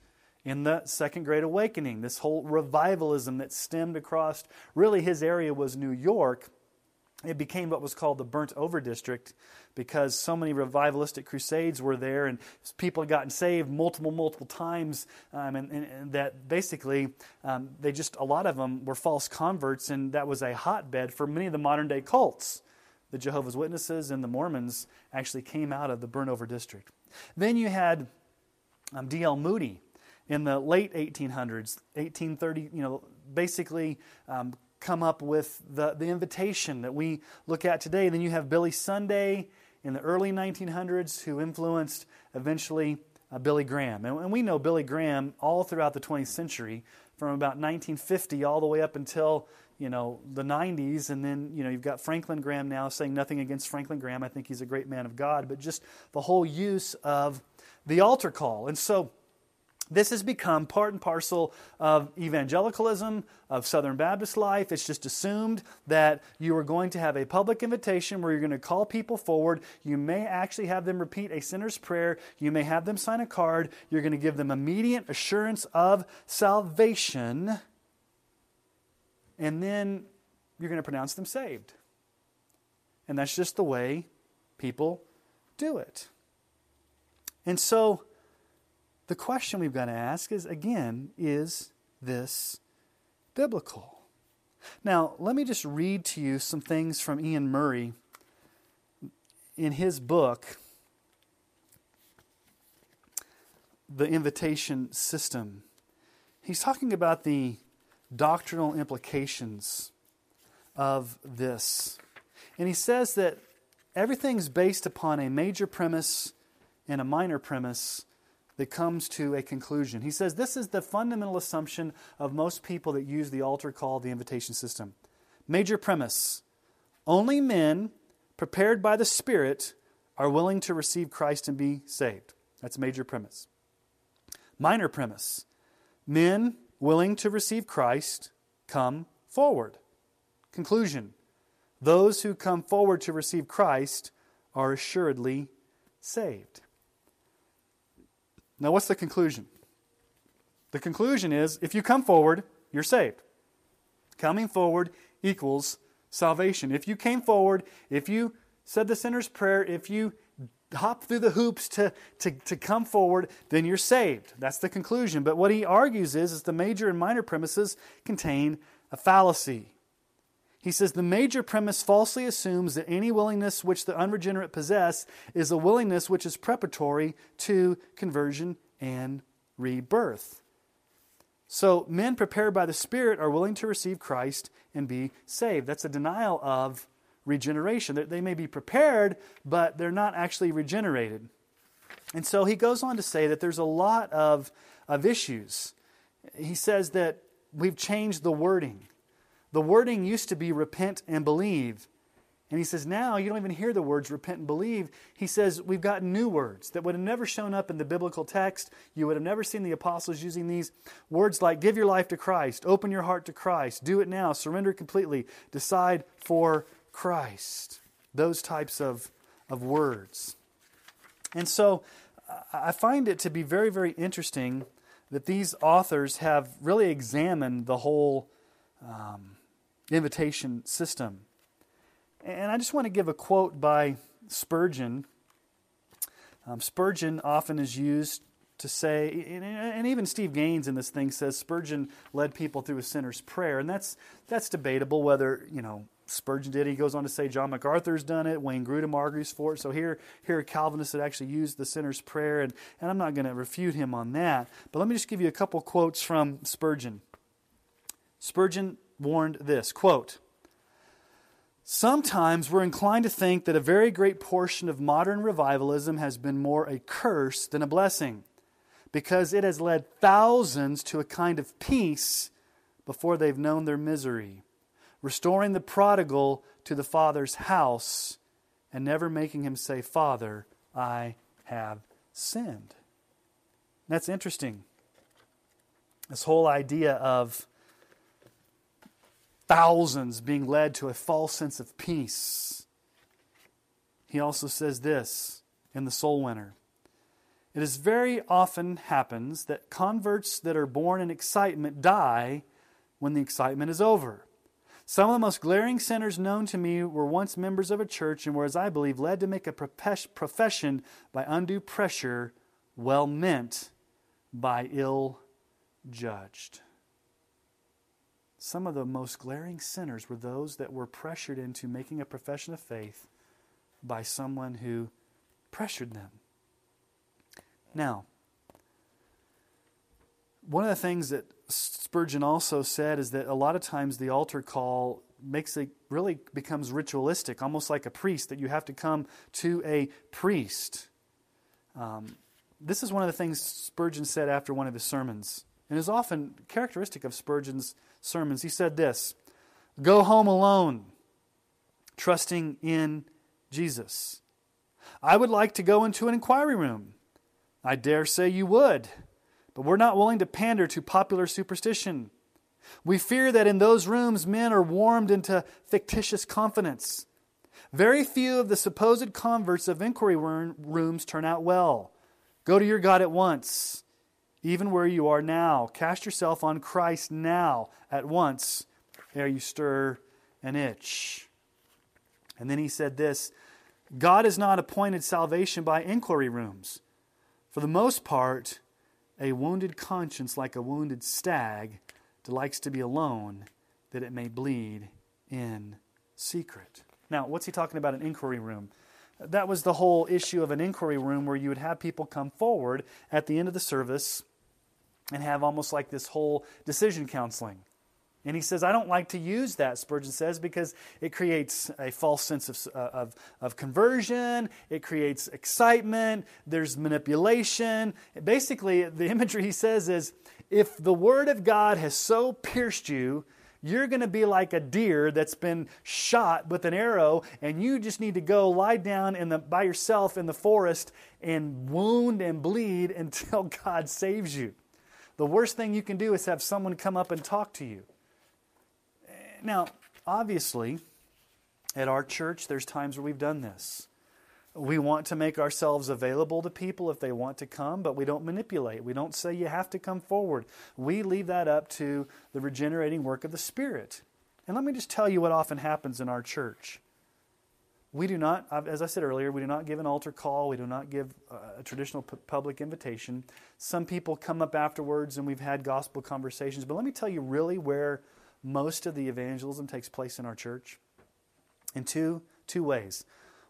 in the Second Great Awakening, this whole revivalism that stemmed across really his area was New York. It became what was called the burnt over district because so many revivalistic crusades were there and people had gotten saved multiple, multiple times. Um, and, and, and, that basically, um, they just, a lot of them were false converts, and that was a hotbed for many of the modern day cults the Jehovah's Witnesses and the Mormons actually came out of the Burnover district. Then you had um, D.L. Moody in the late 1800s, 1830, you know, basically um, come up with the, the invitation that we look at today. Then you have Billy Sunday in the early 1900s who influenced eventually uh, Billy Graham. And, and we know Billy Graham all throughout the 20th century, from about 1950 all the way up until you know, the 90s, and then, you know, you've got Franklin Graham now saying nothing against Franklin Graham. I think he's a great man of God, but just the whole use of the altar call. And so this has become part and parcel of evangelicalism, of Southern Baptist life. It's just assumed that you are going to have a public invitation where you're going to call people forward. You may actually have them repeat a sinner's prayer. You may have them sign a card. You're going to give them immediate assurance of salvation and then you're going to pronounce them saved. And that's just the way people do it. And so the question we've got to ask is again, is this biblical? Now, let me just read to you some things from Iain Murray in his book, The Invitation System. He's talking about the doctrinal implications of this. And he says that everything's based upon a major premise and a minor premise that comes to a conclusion. He says this is the fundamental assumption of most people that use the altar call, the invitation system. Major premise only men prepared by the Spirit are willing to receive Christ and be saved. That's major premise. Minor premise men willing to receive Christ come forward. Conclusion Those who come forward to receive Christ are assuredly saved. Now, what's the conclusion? The conclusion is if you come forward, you're saved. Coming forward equals salvation. If you came forward, if you said the sinner's prayer, if you hop through the hoops to, to, to come forward, then you're saved. That's the conclusion. But what he argues is, is the major and minor premises contain a fallacy. He says the major premise falsely assumes that any willingness which the unregenerate possess is a willingness which is preparatory to conversion and rebirth. So, men prepared by the Spirit are willing to receive Christ and be saved. That's a denial of regeneration. They may be prepared, but they're not actually regenerated. And so he goes on to say that there's a lot of, of issues. He says that we've changed the wording. The wording used to be repent and believe. And he says, now you don't even hear the words repent and believe. He says, we've got new words that would have never shown up in the biblical text. You would have never seen the apostles using these words like give your life to Christ, open your heart to Christ, do it now, surrender completely, decide for Christ. Those types of, of words. And so I find it to be very, very interesting that these authors have really examined the whole um, invitation system. And I just want to give a quote by Spurgeon. Um, Spurgeon often is used to say, and even Steve Gaines in this thing says Spurgeon led people through a sinner's prayer, and that's that's debatable whether you know Spurgeon did. He goes on to say John MacArthur's done it, Wayne Grudem argues for it. So here, here Calvinists that actually used the sinner's prayer, and, and I'm not going to refute him on that. But let me just give you a couple quotes from Spurgeon. Spurgeon warned this quote, Sometimes we're inclined to think that a very great portion of modern revivalism has been more a curse than a blessing, because it has led thousands to a kind of peace before they've known their misery, restoring the prodigal to the father's house and never making him say, Father, I have sinned. That's interesting. This whole idea of thousands being led to a false sense of peace. He also says this in The Soul Winner. It is very often happens that converts that are born in excitement die when the excitement is over. Some of the most glaring sinners known to me were once members of a church and were, as I believe, led to make a profession by undue pressure, well meant by ill judged. Some of the most glaring sinners were those that were pressured into making a profession of faith by someone who pressured them. Now, one of the things that Spurgeon also said is that a lot of times the altar call makes it really becomes ritualistic, almost like a priest, that you have to come to a priest. Um, this is one of the things Spurgeon said after one of his sermons, and is often characteristic of Spurgeon's sermons. He said this Go home alone, trusting in Jesus. I would like to go into an inquiry room. I dare say you would, but we're not willing to pander to popular superstition. We fear that in those rooms men are warmed into fictitious confidence. Very few of the supposed converts of inquiry rooms turn out well. Go to your God at once even where you are now. Cast yourself on Christ now, at once, ere you stir an itch. And then he said this God has not appointed salvation by inquiry rooms. For the most part, a wounded conscience, like a wounded stag, delights to be alone, that it may bleed in secret. Now, what's he talking about an inquiry room? That was the whole issue of an inquiry room where you would have people come forward at the end of the service and have almost like this whole decision counseling. And he says, I don't like to use that, Spurgeon says, because it creates a false sense of, uh, of, of conversion. It creates excitement. There's manipulation. Basically, the imagery he says is if the Word of God has so pierced you, you're going to be like a deer that's been shot with an arrow, and you just need to go lie down in the, by yourself in the forest and wound and bleed until God saves you. The worst thing you can do is have someone come up and talk to you. Now, obviously, at our church, there's times where we've done this. We want to make ourselves available to people if they want to come, but we don't manipulate. We don't say you have to come forward. We leave that up to the regenerating work of the Spirit. And let me just tell you what often happens in our church. We do not, as I said earlier, we do not give an altar call. We do not give a traditional public invitation. Some people come up afterwards and we've had gospel conversations. But let me tell you really where most of the evangelism takes place in our church? In two, two ways.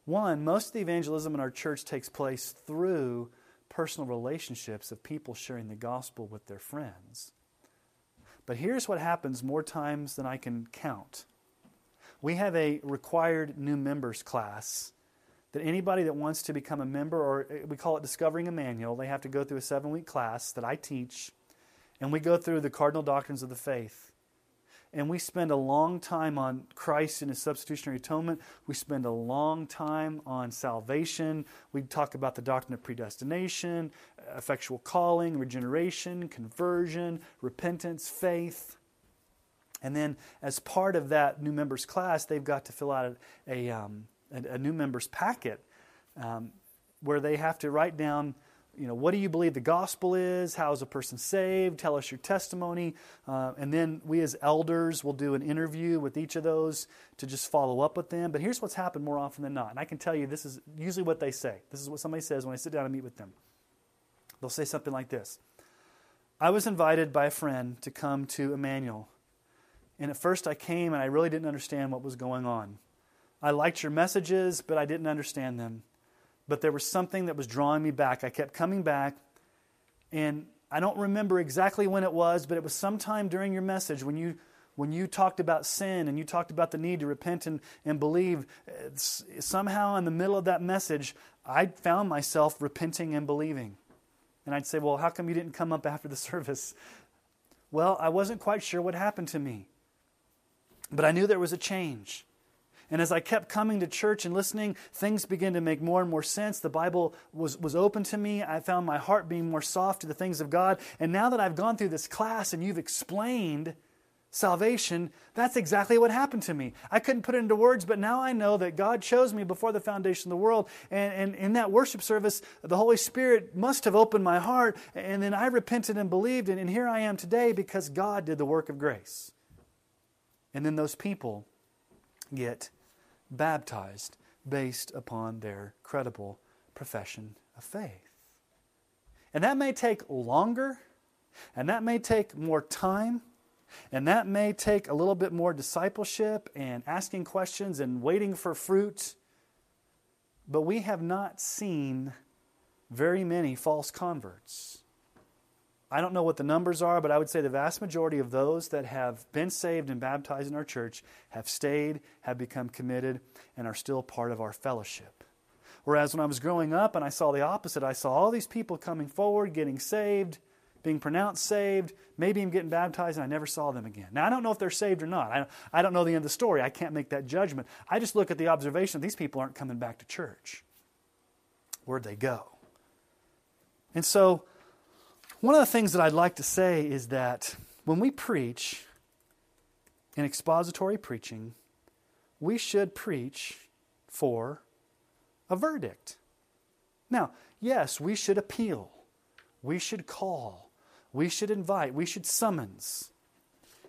One, most of the evangelism in our church takes place through personal relationships of people sharing the gospel with their friends. But here's what happens more times than I can count. We have a required new members class that anybody that wants to become a member, or we call it Discovering Emmanuel, they have to go through a seven week class that I teach, and we go through the cardinal doctrines of the faith. And we spend a long time on Christ and his substitutionary atonement. We spend a long time on salvation. We talk about the doctrine of predestination, effectual calling, regeneration, conversion, repentance, faith. And then, as part of that new members class, they've got to fill out a, a, um, a, new members packet um, where they have to write down you know, what do you believe the gospel is? How is a person saved? Tell us your testimony. Uh, and then we as elders will do an interview with each of those to just follow up with them. But here's what's happened more often than not. And I can tell you this is usually what they say. This is what somebody says when I sit down and meet with them. They'll say something like this I was invited by a friend to come to Emmanuel. And at first I came and I really didn't understand what was going on. I liked your messages, but I didn't understand them but there was something that was drawing me back. I kept coming back, and I don't remember exactly when it was, but it was sometime during your message when you when you talked about sin and you talked about the need to repent and, and believe, somehow in the middle of that message, I found myself repenting and believing. And I'd say, Well, how come you didn't come up after the service? Well, I wasn't quite sure what happened to me. But I knew there was a change. And as I kept coming to church and listening, things began to make more and more sense. The Bible was, was open to me. I found my heart being more soft to the things of God. And now that I've gone through this class and you've explained salvation, that's exactly what happened to me. I couldn't put it into words, but now I know that God chose me before the foundation of the world. And, and in that worship service, the Holy Spirit must have opened my heart. And then I repented and believed. And, and here I am today because God did the work of grace. And then those people get baptized based upon their credible profession of faith. And that may take longer, and that may take more time, and that may take a little bit more discipleship and asking questions and waiting for fruit. But we have not seen very many false converts. I don't know what the numbers are, but I would say the vast majority of those that have been saved and baptized in our church have stayed, have become committed, and are still part of our fellowship. Whereas when I was growing up and I saw the opposite, I saw all these people coming forward, getting saved, being pronounced saved, maybe even getting baptized, and I never saw them again. Now, I don't know if they're saved or not. I, I don't know the end of the story. I can't make that judgment. I just look at the observation these people aren't coming back to church. Where'd they go? And so, one of the things that I'd like to say is that when we preach in expository preaching, we should preach for a verdict. Now, yes, we should appeal, we should call, we should invite, we should summons.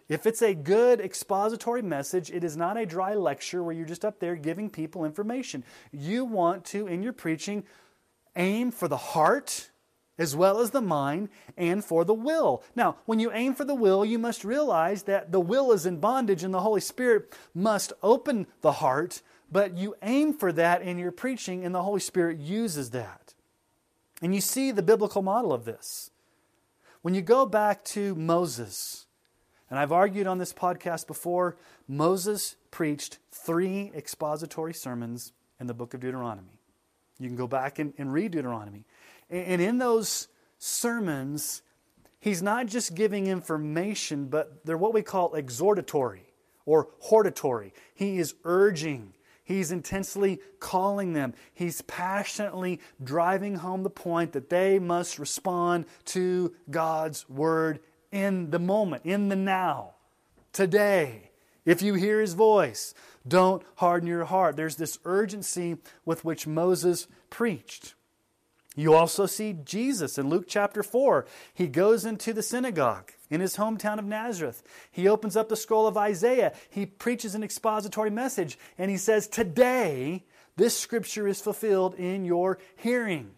If it's a good expository message, it is not a dry lecture where you're just up there giving people information. You want to, in your preaching, aim for the heart as well as the mind and for the will. Now, when you aim for the will, you must realize that the will is in bondage and the Holy Spirit must open the heart, but you aim for that in your preaching and the Holy Spirit uses that. And you see the biblical model of this. When you go back to Moses, and I've argued on this podcast before, Moses preached three expository sermons in the book of Deuteronomy. You can go back and, and read Deuteronomy. And in those sermons, he's not just giving information, but they're what we call exhortatory or hortatory. He is urging, he's intensely calling them, he's passionately driving home the point that they must respond to God's word in the moment, in the now, today. If you hear his voice, don't harden your heart. There's this urgency with which Moses preached. You also see Jesus in Luke chapter 4. He goes into the synagogue in his hometown of Nazareth. He opens up the scroll of Isaiah. He preaches an expository message, and he says, Today, this scripture is fulfilled in your hearing.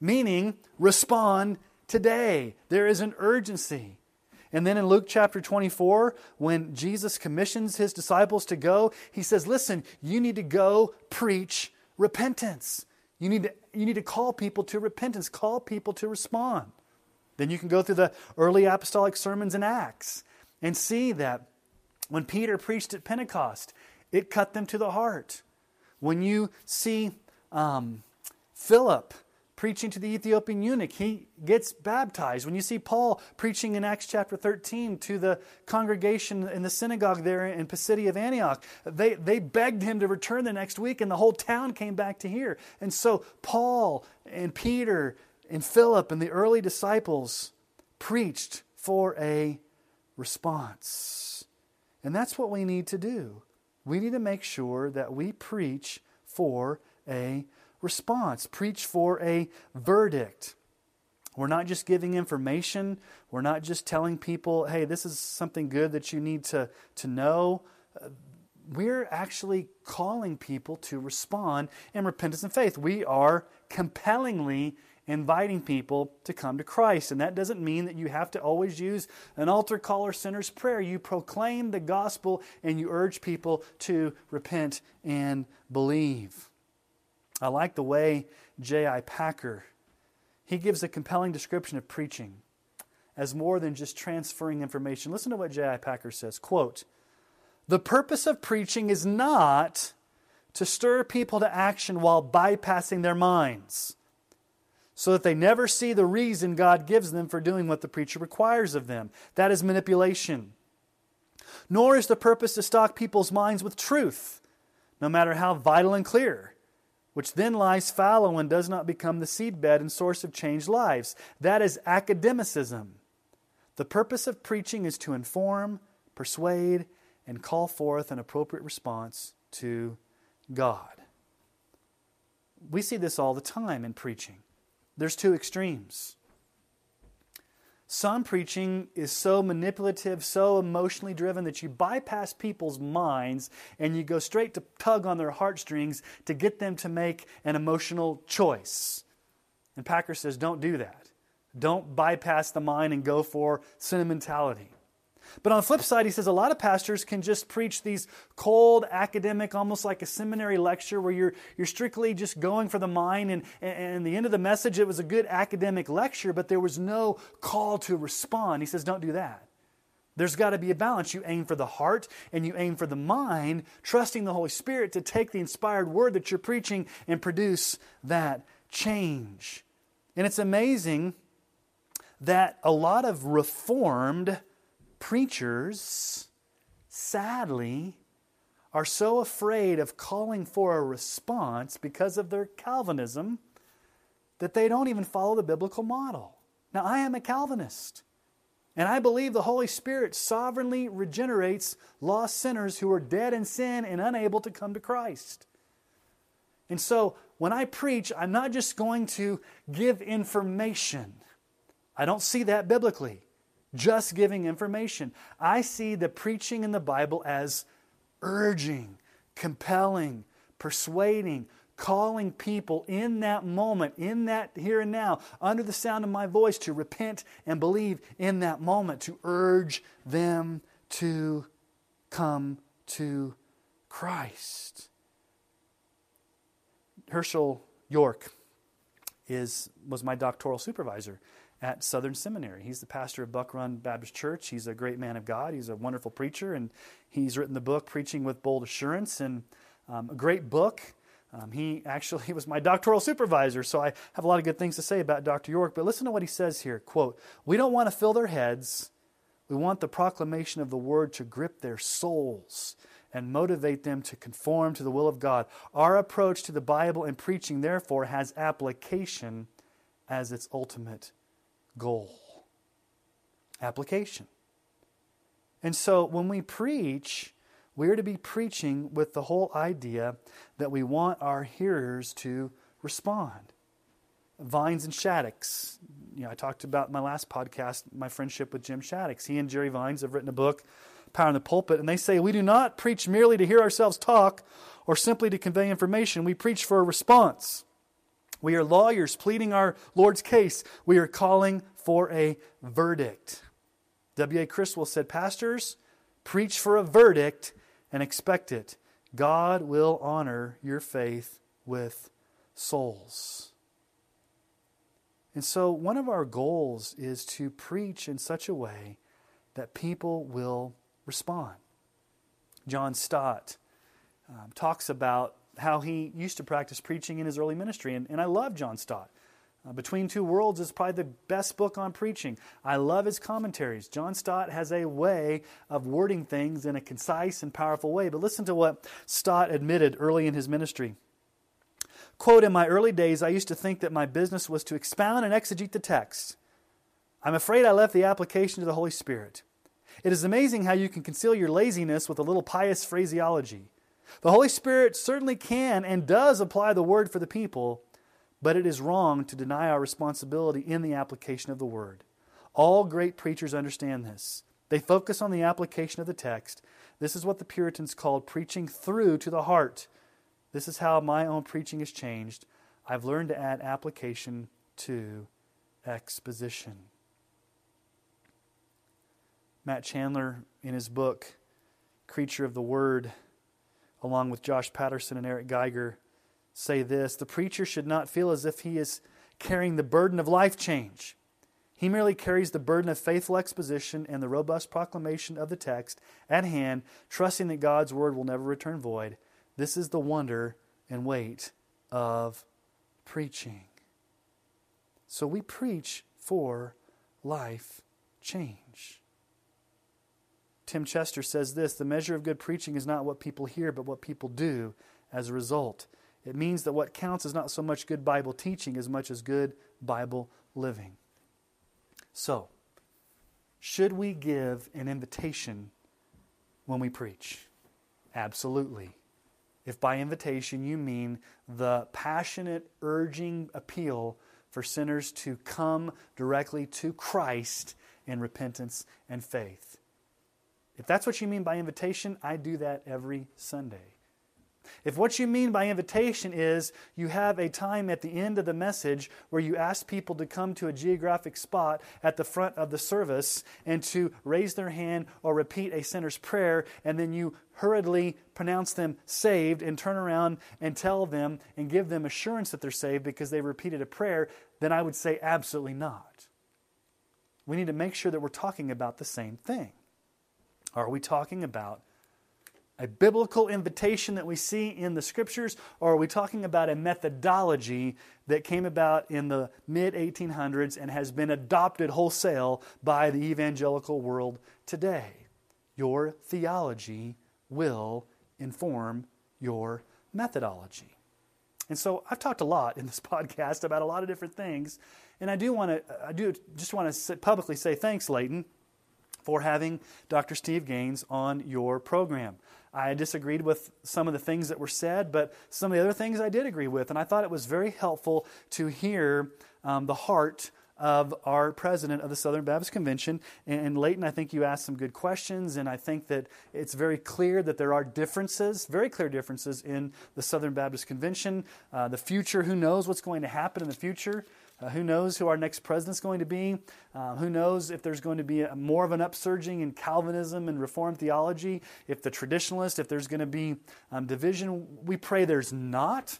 Meaning, respond today. There is an urgency. And then in Luke chapter 24, when Jesus commissions his disciples to go, he says, Listen, you need to go preach repentance. You need to, you need to call people to repentance, call people to respond. Then you can go through the early apostolic sermons in Acts and see that when Peter preached at Pentecost, it cut them to the heart. When you see um, Philip preaching to the Ethiopian eunuch, he gets baptized. When you see Paul preaching in Acts chapter 13 to the congregation in the synagogue there in Pisidia of Antioch, they, they begged him to return the next week, and the whole town came back to hear. And so Paul and Peter and Philip and the early disciples preached for a response. And that's what we need to do. We need to make sure that we preach for a response, preach for a verdict. We're not just giving information. We're not just telling people, hey, this is something good that you need to, to know. Uh, we're actually calling people to respond in repentance and faith. We are compellingly inviting people to come to Christ. And that doesn't mean that you have to always use an altar call or sinner's prayer. You proclaim the gospel and you urge people to repent and believe. I like the way J.I. Packer he gives a compelling description of preaching as more than just transferring information. Listen to what J.I. Packer says, quote, "The purpose of preaching is not to stir people to action while bypassing their minds." so that they never see the reason God gives them for doing what the preacher requires of them. That is manipulation. Nor is the purpose to stock people's minds with truth, no matter how vital and clear which then lies fallow and does not become the seedbed and source of changed lives. That is academicism. The purpose of preaching is to inform, persuade, and call forth an appropriate response to God. We see this all the time in preaching. There's two extremes. Some preaching is so manipulative, so emotionally driven that you bypass people's minds and you go straight to tug on their heartstrings to get them to make an emotional choice. And Packer says, don't do that. Don't bypass the mind and go for sentimentality. But on the flip side, he says a lot of pastors can just preach these cold, academic, almost like a seminary lecture where you're, you're strictly just going for the mind. And, and the end of the message, it was a good academic lecture, but there was no call to respond. He says, don't do that. There's got to be a balance. You aim for the heart and you aim for the mind, trusting the Holy Spirit to take the inspired word that you're preaching and produce that change. And it's amazing that a lot of reformed preachers, sadly, are so afraid of calling for a response because of their Calvinism that they don't even follow the biblical model. Now, I am a Calvinist, and I believe the Holy Spirit sovereignly regenerates lost sinners who are dead in sin and unable to come to Christ. And so, when I preach, I'm not just going to give information. I don't see that biblically just giving information. I see the preaching in the Bible as urging, compelling, persuading, calling people in that moment, in that here and now, under the sound of my voice, to repent and believe in that moment, to urge them to come to Christ. Hershael York is, was my doctoral supervisor at Southern Seminary. He's the pastor of Buck Run Baptist Church. He's a great man of God. He's a wonderful preacher, and he's written the book Preaching with Bold Assurance, and um, a great book. Um, he actually was my doctoral supervisor, so I have a lot of good things to say about Dr. York. But listen to what he says here: "Quote: We don't want to fill their heads. We want the proclamation of the word to grip their souls." and motivate them to conform to the will of God. Our approach to the Bible and preaching, therefore, has application as its ultimate goal. Application. And so when we preach, we're to be preaching with the whole idea that we want our hearers to respond. Vines and Shaddix. You know, I talked about my last podcast, my friendship with Jim Shaddix. He and Jerry Vines have written a book, Power in the Pulpit, and they say we do not preach merely to hear ourselves talk or simply to convey information. We preach for a response. We are lawyers pleading our Lord's case. We are calling for a verdict. W.A. Criswell said, Pastors, preach for a verdict and expect it. God will honor your faith with souls. And so, one of our goals is to preach in such a way that people will respond. John Stott um, talks about how he used to practice preaching in his early ministry, and, and I love John Stott. Uh, Between Two Worlds is probably the best book on preaching. I love his commentaries. John Stott has a way of wording things in a concise and powerful way. But listen to what Stott admitted early in his ministry. Quote, in my early days, I used to think that my business was to expound and exegete the text. I'm afraid I left the application to the Holy Spirit. It is amazing how you can conceal your laziness with a little pious phraseology. The Holy Spirit certainly can and does apply the word for the people, but it is wrong to deny our responsibility in the application of the word. All great preachers understand this. They focus on the application of the text. This is what the Puritans called preaching through to the heart. This is how my own preaching has changed. I've learned to add application to exposition. Matt Chandler, in his book, Creature of the Word, along with Josh Patterson and Eric Geiger, say this The preacher should not feel as if he is carrying the burden of life change. He merely carries the burden of faithful exposition and the robust proclamation of the text at hand, trusting that God's word will never return void. This is the wonder and weight of preaching. So we preach for life change. Tim Chester says this The measure of good preaching is not what people hear, but what people do as a result. It means that what counts is not so much good Bible teaching as much as good Bible living. So, should we give an invitation when we preach? Absolutely. If by invitation you mean the passionate, urging appeal for sinners to come directly to Christ in repentance and faith. If that's what you mean by invitation, I do that every Sunday. If what you mean by invitation is you have a time at the end of the message where you ask people to come to a geographic spot at the front of the service and to raise their hand or repeat a sinner's prayer, and then you hurriedly pronounce them saved and turn around and tell them and give them assurance that they're saved because they repeated a prayer, then I would say absolutely not. We need to make sure that we're talking about the same thing. Are we talking about a biblical invitation that we see in the scriptures, or are we talking about a methodology that came about in the mid 1800s and has been adopted wholesale by the evangelical world today? Your theology will inform your methodology. And so I've talked a lot in this podcast about a lot of different things, and I do want to I do just want to publicly say thanks, Leighton, for having Dr. Steve Gaines on your program. I disagreed with some of the things that were said, but some of the other things I did agree with. And I thought it was very helpful to hear um, the heart of our president of the Southern Baptist Convention. And Leighton, I think you asked some good questions, and I think that it's very clear that there are differences, very clear differences in the Southern Baptist Convention. Uh, the future, who knows what's going to happen in the future? Uh, who knows who our next president is going to be? Uh, who knows if there's going to be a, more of an upsurging in Calvinism and Reformed theology? If the traditionalist, if there's going to be um, division, we pray there's not.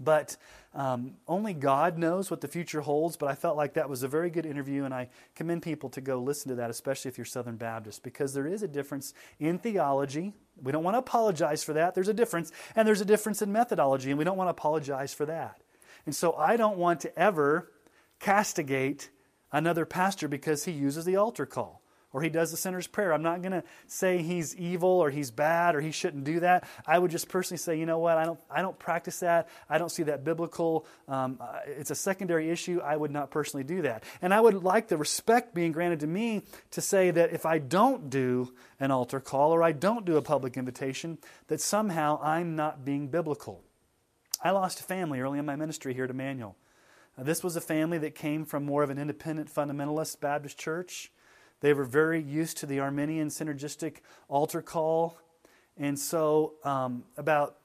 But um, only God knows what the future holds. But I felt like that was a very good interview, and I commend people to go listen to that, especially if you're Southern Baptist, because there is a difference in theology. We don't want to apologize for that. There's a difference. And there's a difference in methodology, and we don't want to apologize for that. And so I don't want to ever castigate another pastor because he uses the altar call or he does the sinner's prayer. I'm not going to say he's evil or he's bad or he shouldn't do that. I would just personally say, you know what, I don't, I don't practice that. I don't see that biblical. Um, uh, it's a secondary issue. I would not personally do that. And I would like the respect being granted to me to say that if I don't do an altar call or I don't do a public invitation, that somehow I'm not being biblical. I lost a family early in my ministry here at Emmanuel. Uh, this was a family that came from more of an independent fundamentalist Baptist church. They were very used to the Arminian synergistic altar call. And so, um, about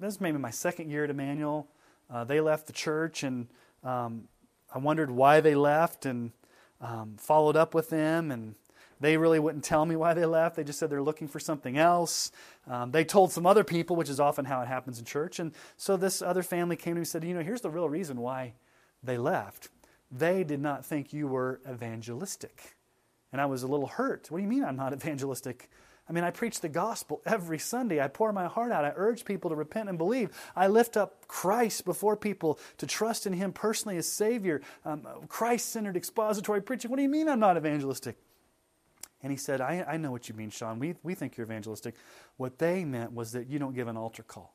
this is maybe my second year at Emmanuel, uh, they left the church, and um, I wondered why they left and um, followed up with them. And They really wouldn't tell me why they left. They just said they're looking for something else. Um, they told some other people, which is often how it happens in church. And so this other family came to me and said, You know, here's the real reason why they left. They did not think you were evangelistic. And I was a little hurt. What do you mean I'm not evangelistic? I mean, I preach the gospel every Sunday. I pour my heart out. I urge people to repent and believe. I lift up Christ before people to trust in Him personally as Savior. Um, Christ centered expository preaching. What do you mean I'm not evangelistic? And he said, I, I know what you mean, Sean. We, we think you're evangelistic. What they meant was that you don't give an altar call.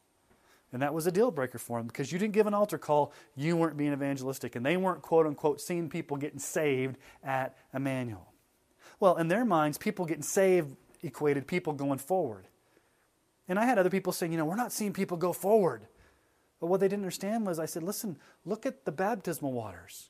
And that was a deal breaker for him because you didn't give an altar call, you weren't being evangelistic. And they weren't, quote unquote, seeing people getting saved at Emmanuel. Well, in their minds, people getting saved equated people going forward. And I had other people saying, you know, we're not seeing people go forward. But what they didn't understand was I said, listen, look at the baptismal waters.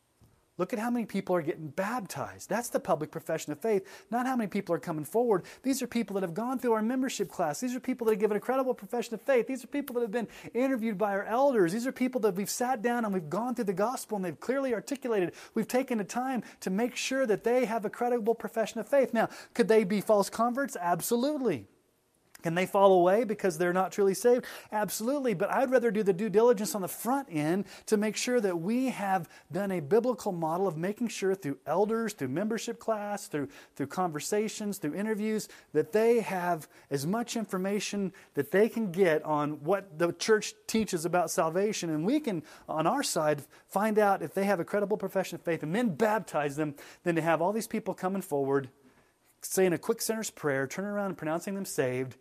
Look at how many people are getting baptized. That's the public profession of faith, not how many people are coming forward. These are people that have gone through our membership class. These are people that have given a credible profession of faith. These are people that have been interviewed by our elders. These are people that we've sat down and we've gone through the gospel and they've clearly articulated. We've taken the time to make sure that they have a credible profession of faith. Now, could they be false converts? Absolutely. Can they fall away because they're not truly saved? Absolutely. But I'd rather do the due diligence on the front end to make sure that we have done a biblical model of making sure through elders, through membership class, through, through conversations, through interviews, that they have as much information that they can get on what the church teaches about salvation. And we can, on our side, find out if they have a credible profession of faith and then baptize them, than to have all these people coming forward saying a quick sinner's prayer, turning around and pronouncing them saved,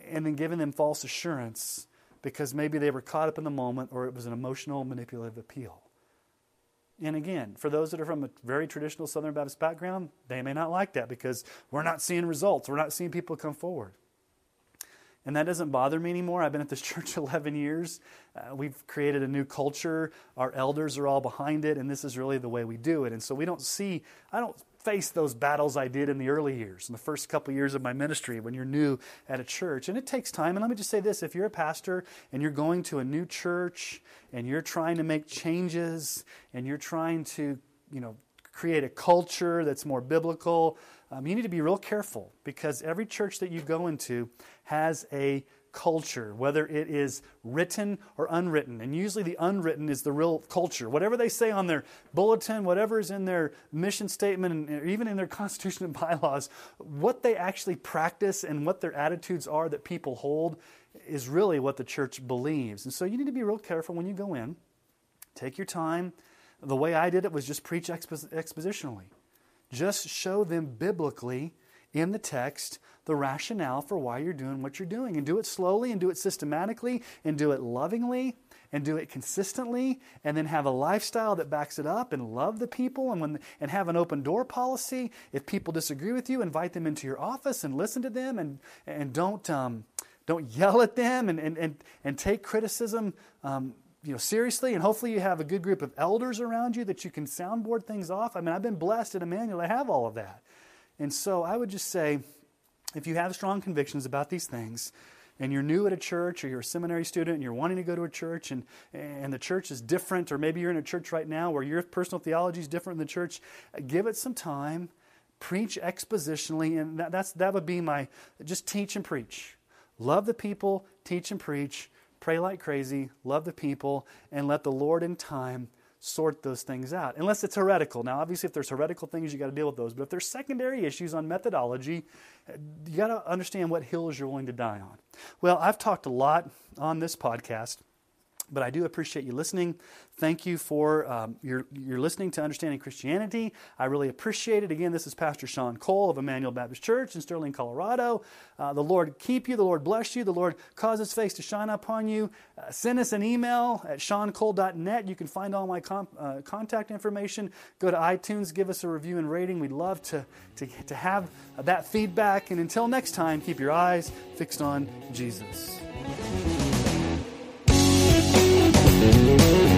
and then giving them false assurance because maybe they were caught up in the moment or it was an emotional, manipulative appeal. And again, for those that are from a very traditional Southern Baptist background, they may not like that because we're not seeing results. We're not seeing people come forward. And that doesn't bother me anymore. I've been at this church 11 years. Uh, we've created a new culture. Our elders are all behind it, and this is really the way we do it. And so we don't see, I don't face those battles I did in the early years, in the first couple years of my ministry when you're new at a church. And it takes time. And let me just say this if you're a pastor and you're going to a new church and you're trying to make changes and you're trying to, you know, create a culture that's more biblical, um, you need to be real careful because every church that you go into has a culture, whether it is written or unwritten. And usually the unwritten is the real culture. Whatever they say on their bulletin, whatever is in their mission statement, and even in their constitution and bylaws, what they actually practice and what their attitudes are that people hold is really what the church believes. And so you need to be real careful when you go in. Take your time. The way I did it was just preach expositionally. Just show them biblically in the text the rationale for why you're doing what you're doing. And do it slowly and do it systematically and do it lovingly and do it consistently and then have a lifestyle that backs it up and love the people and, when, and have an open door policy. If people disagree with you, invite them into your office and listen to them and, and don't, um, don't yell at them and, and, and, and take criticism um, you know, seriously. And hopefully you have a good group of elders around you that you can soundboard things off. I mean, I've been blessed at Emmanuel. I have all of that. And so I would just say, if you have strong convictions about these things, and you're new at a church or you're a seminary student and you're wanting to go to a church and, and the church is different, or maybe you're in a church right now where your personal theology is different than the church, give it some time, preach expositionally, and that, that's, that would be my just teach and preach. Love the people, teach and preach, pray like crazy, love the people, and let the Lord in time sort those things out, unless it's heretical. Now, obviously, if there's heretical things, you got to deal with those. But if there's secondary issues on methodology, you got to understand what hills you're willing to die on. Well, I've talked a lot on this podcast. But I do appreciate you listening. Thank you for um, your, your listening to Understanding Christianity. I really appreciate it. Again, this is Pastor Sean Cole of Emmanuel Baptist Church in Sterling, Colorado. Uh, the Lord keep you. The Lord bless you. The Lord cause His face to shine upon you. Uh, send us an email at seancole.net. You can find all my com- uh, contact information. Go to iTunes, give us a review and rating. We'd love to, to, to have that feedback. And until next time, keep your eyes fixed on Jesus. Thank you.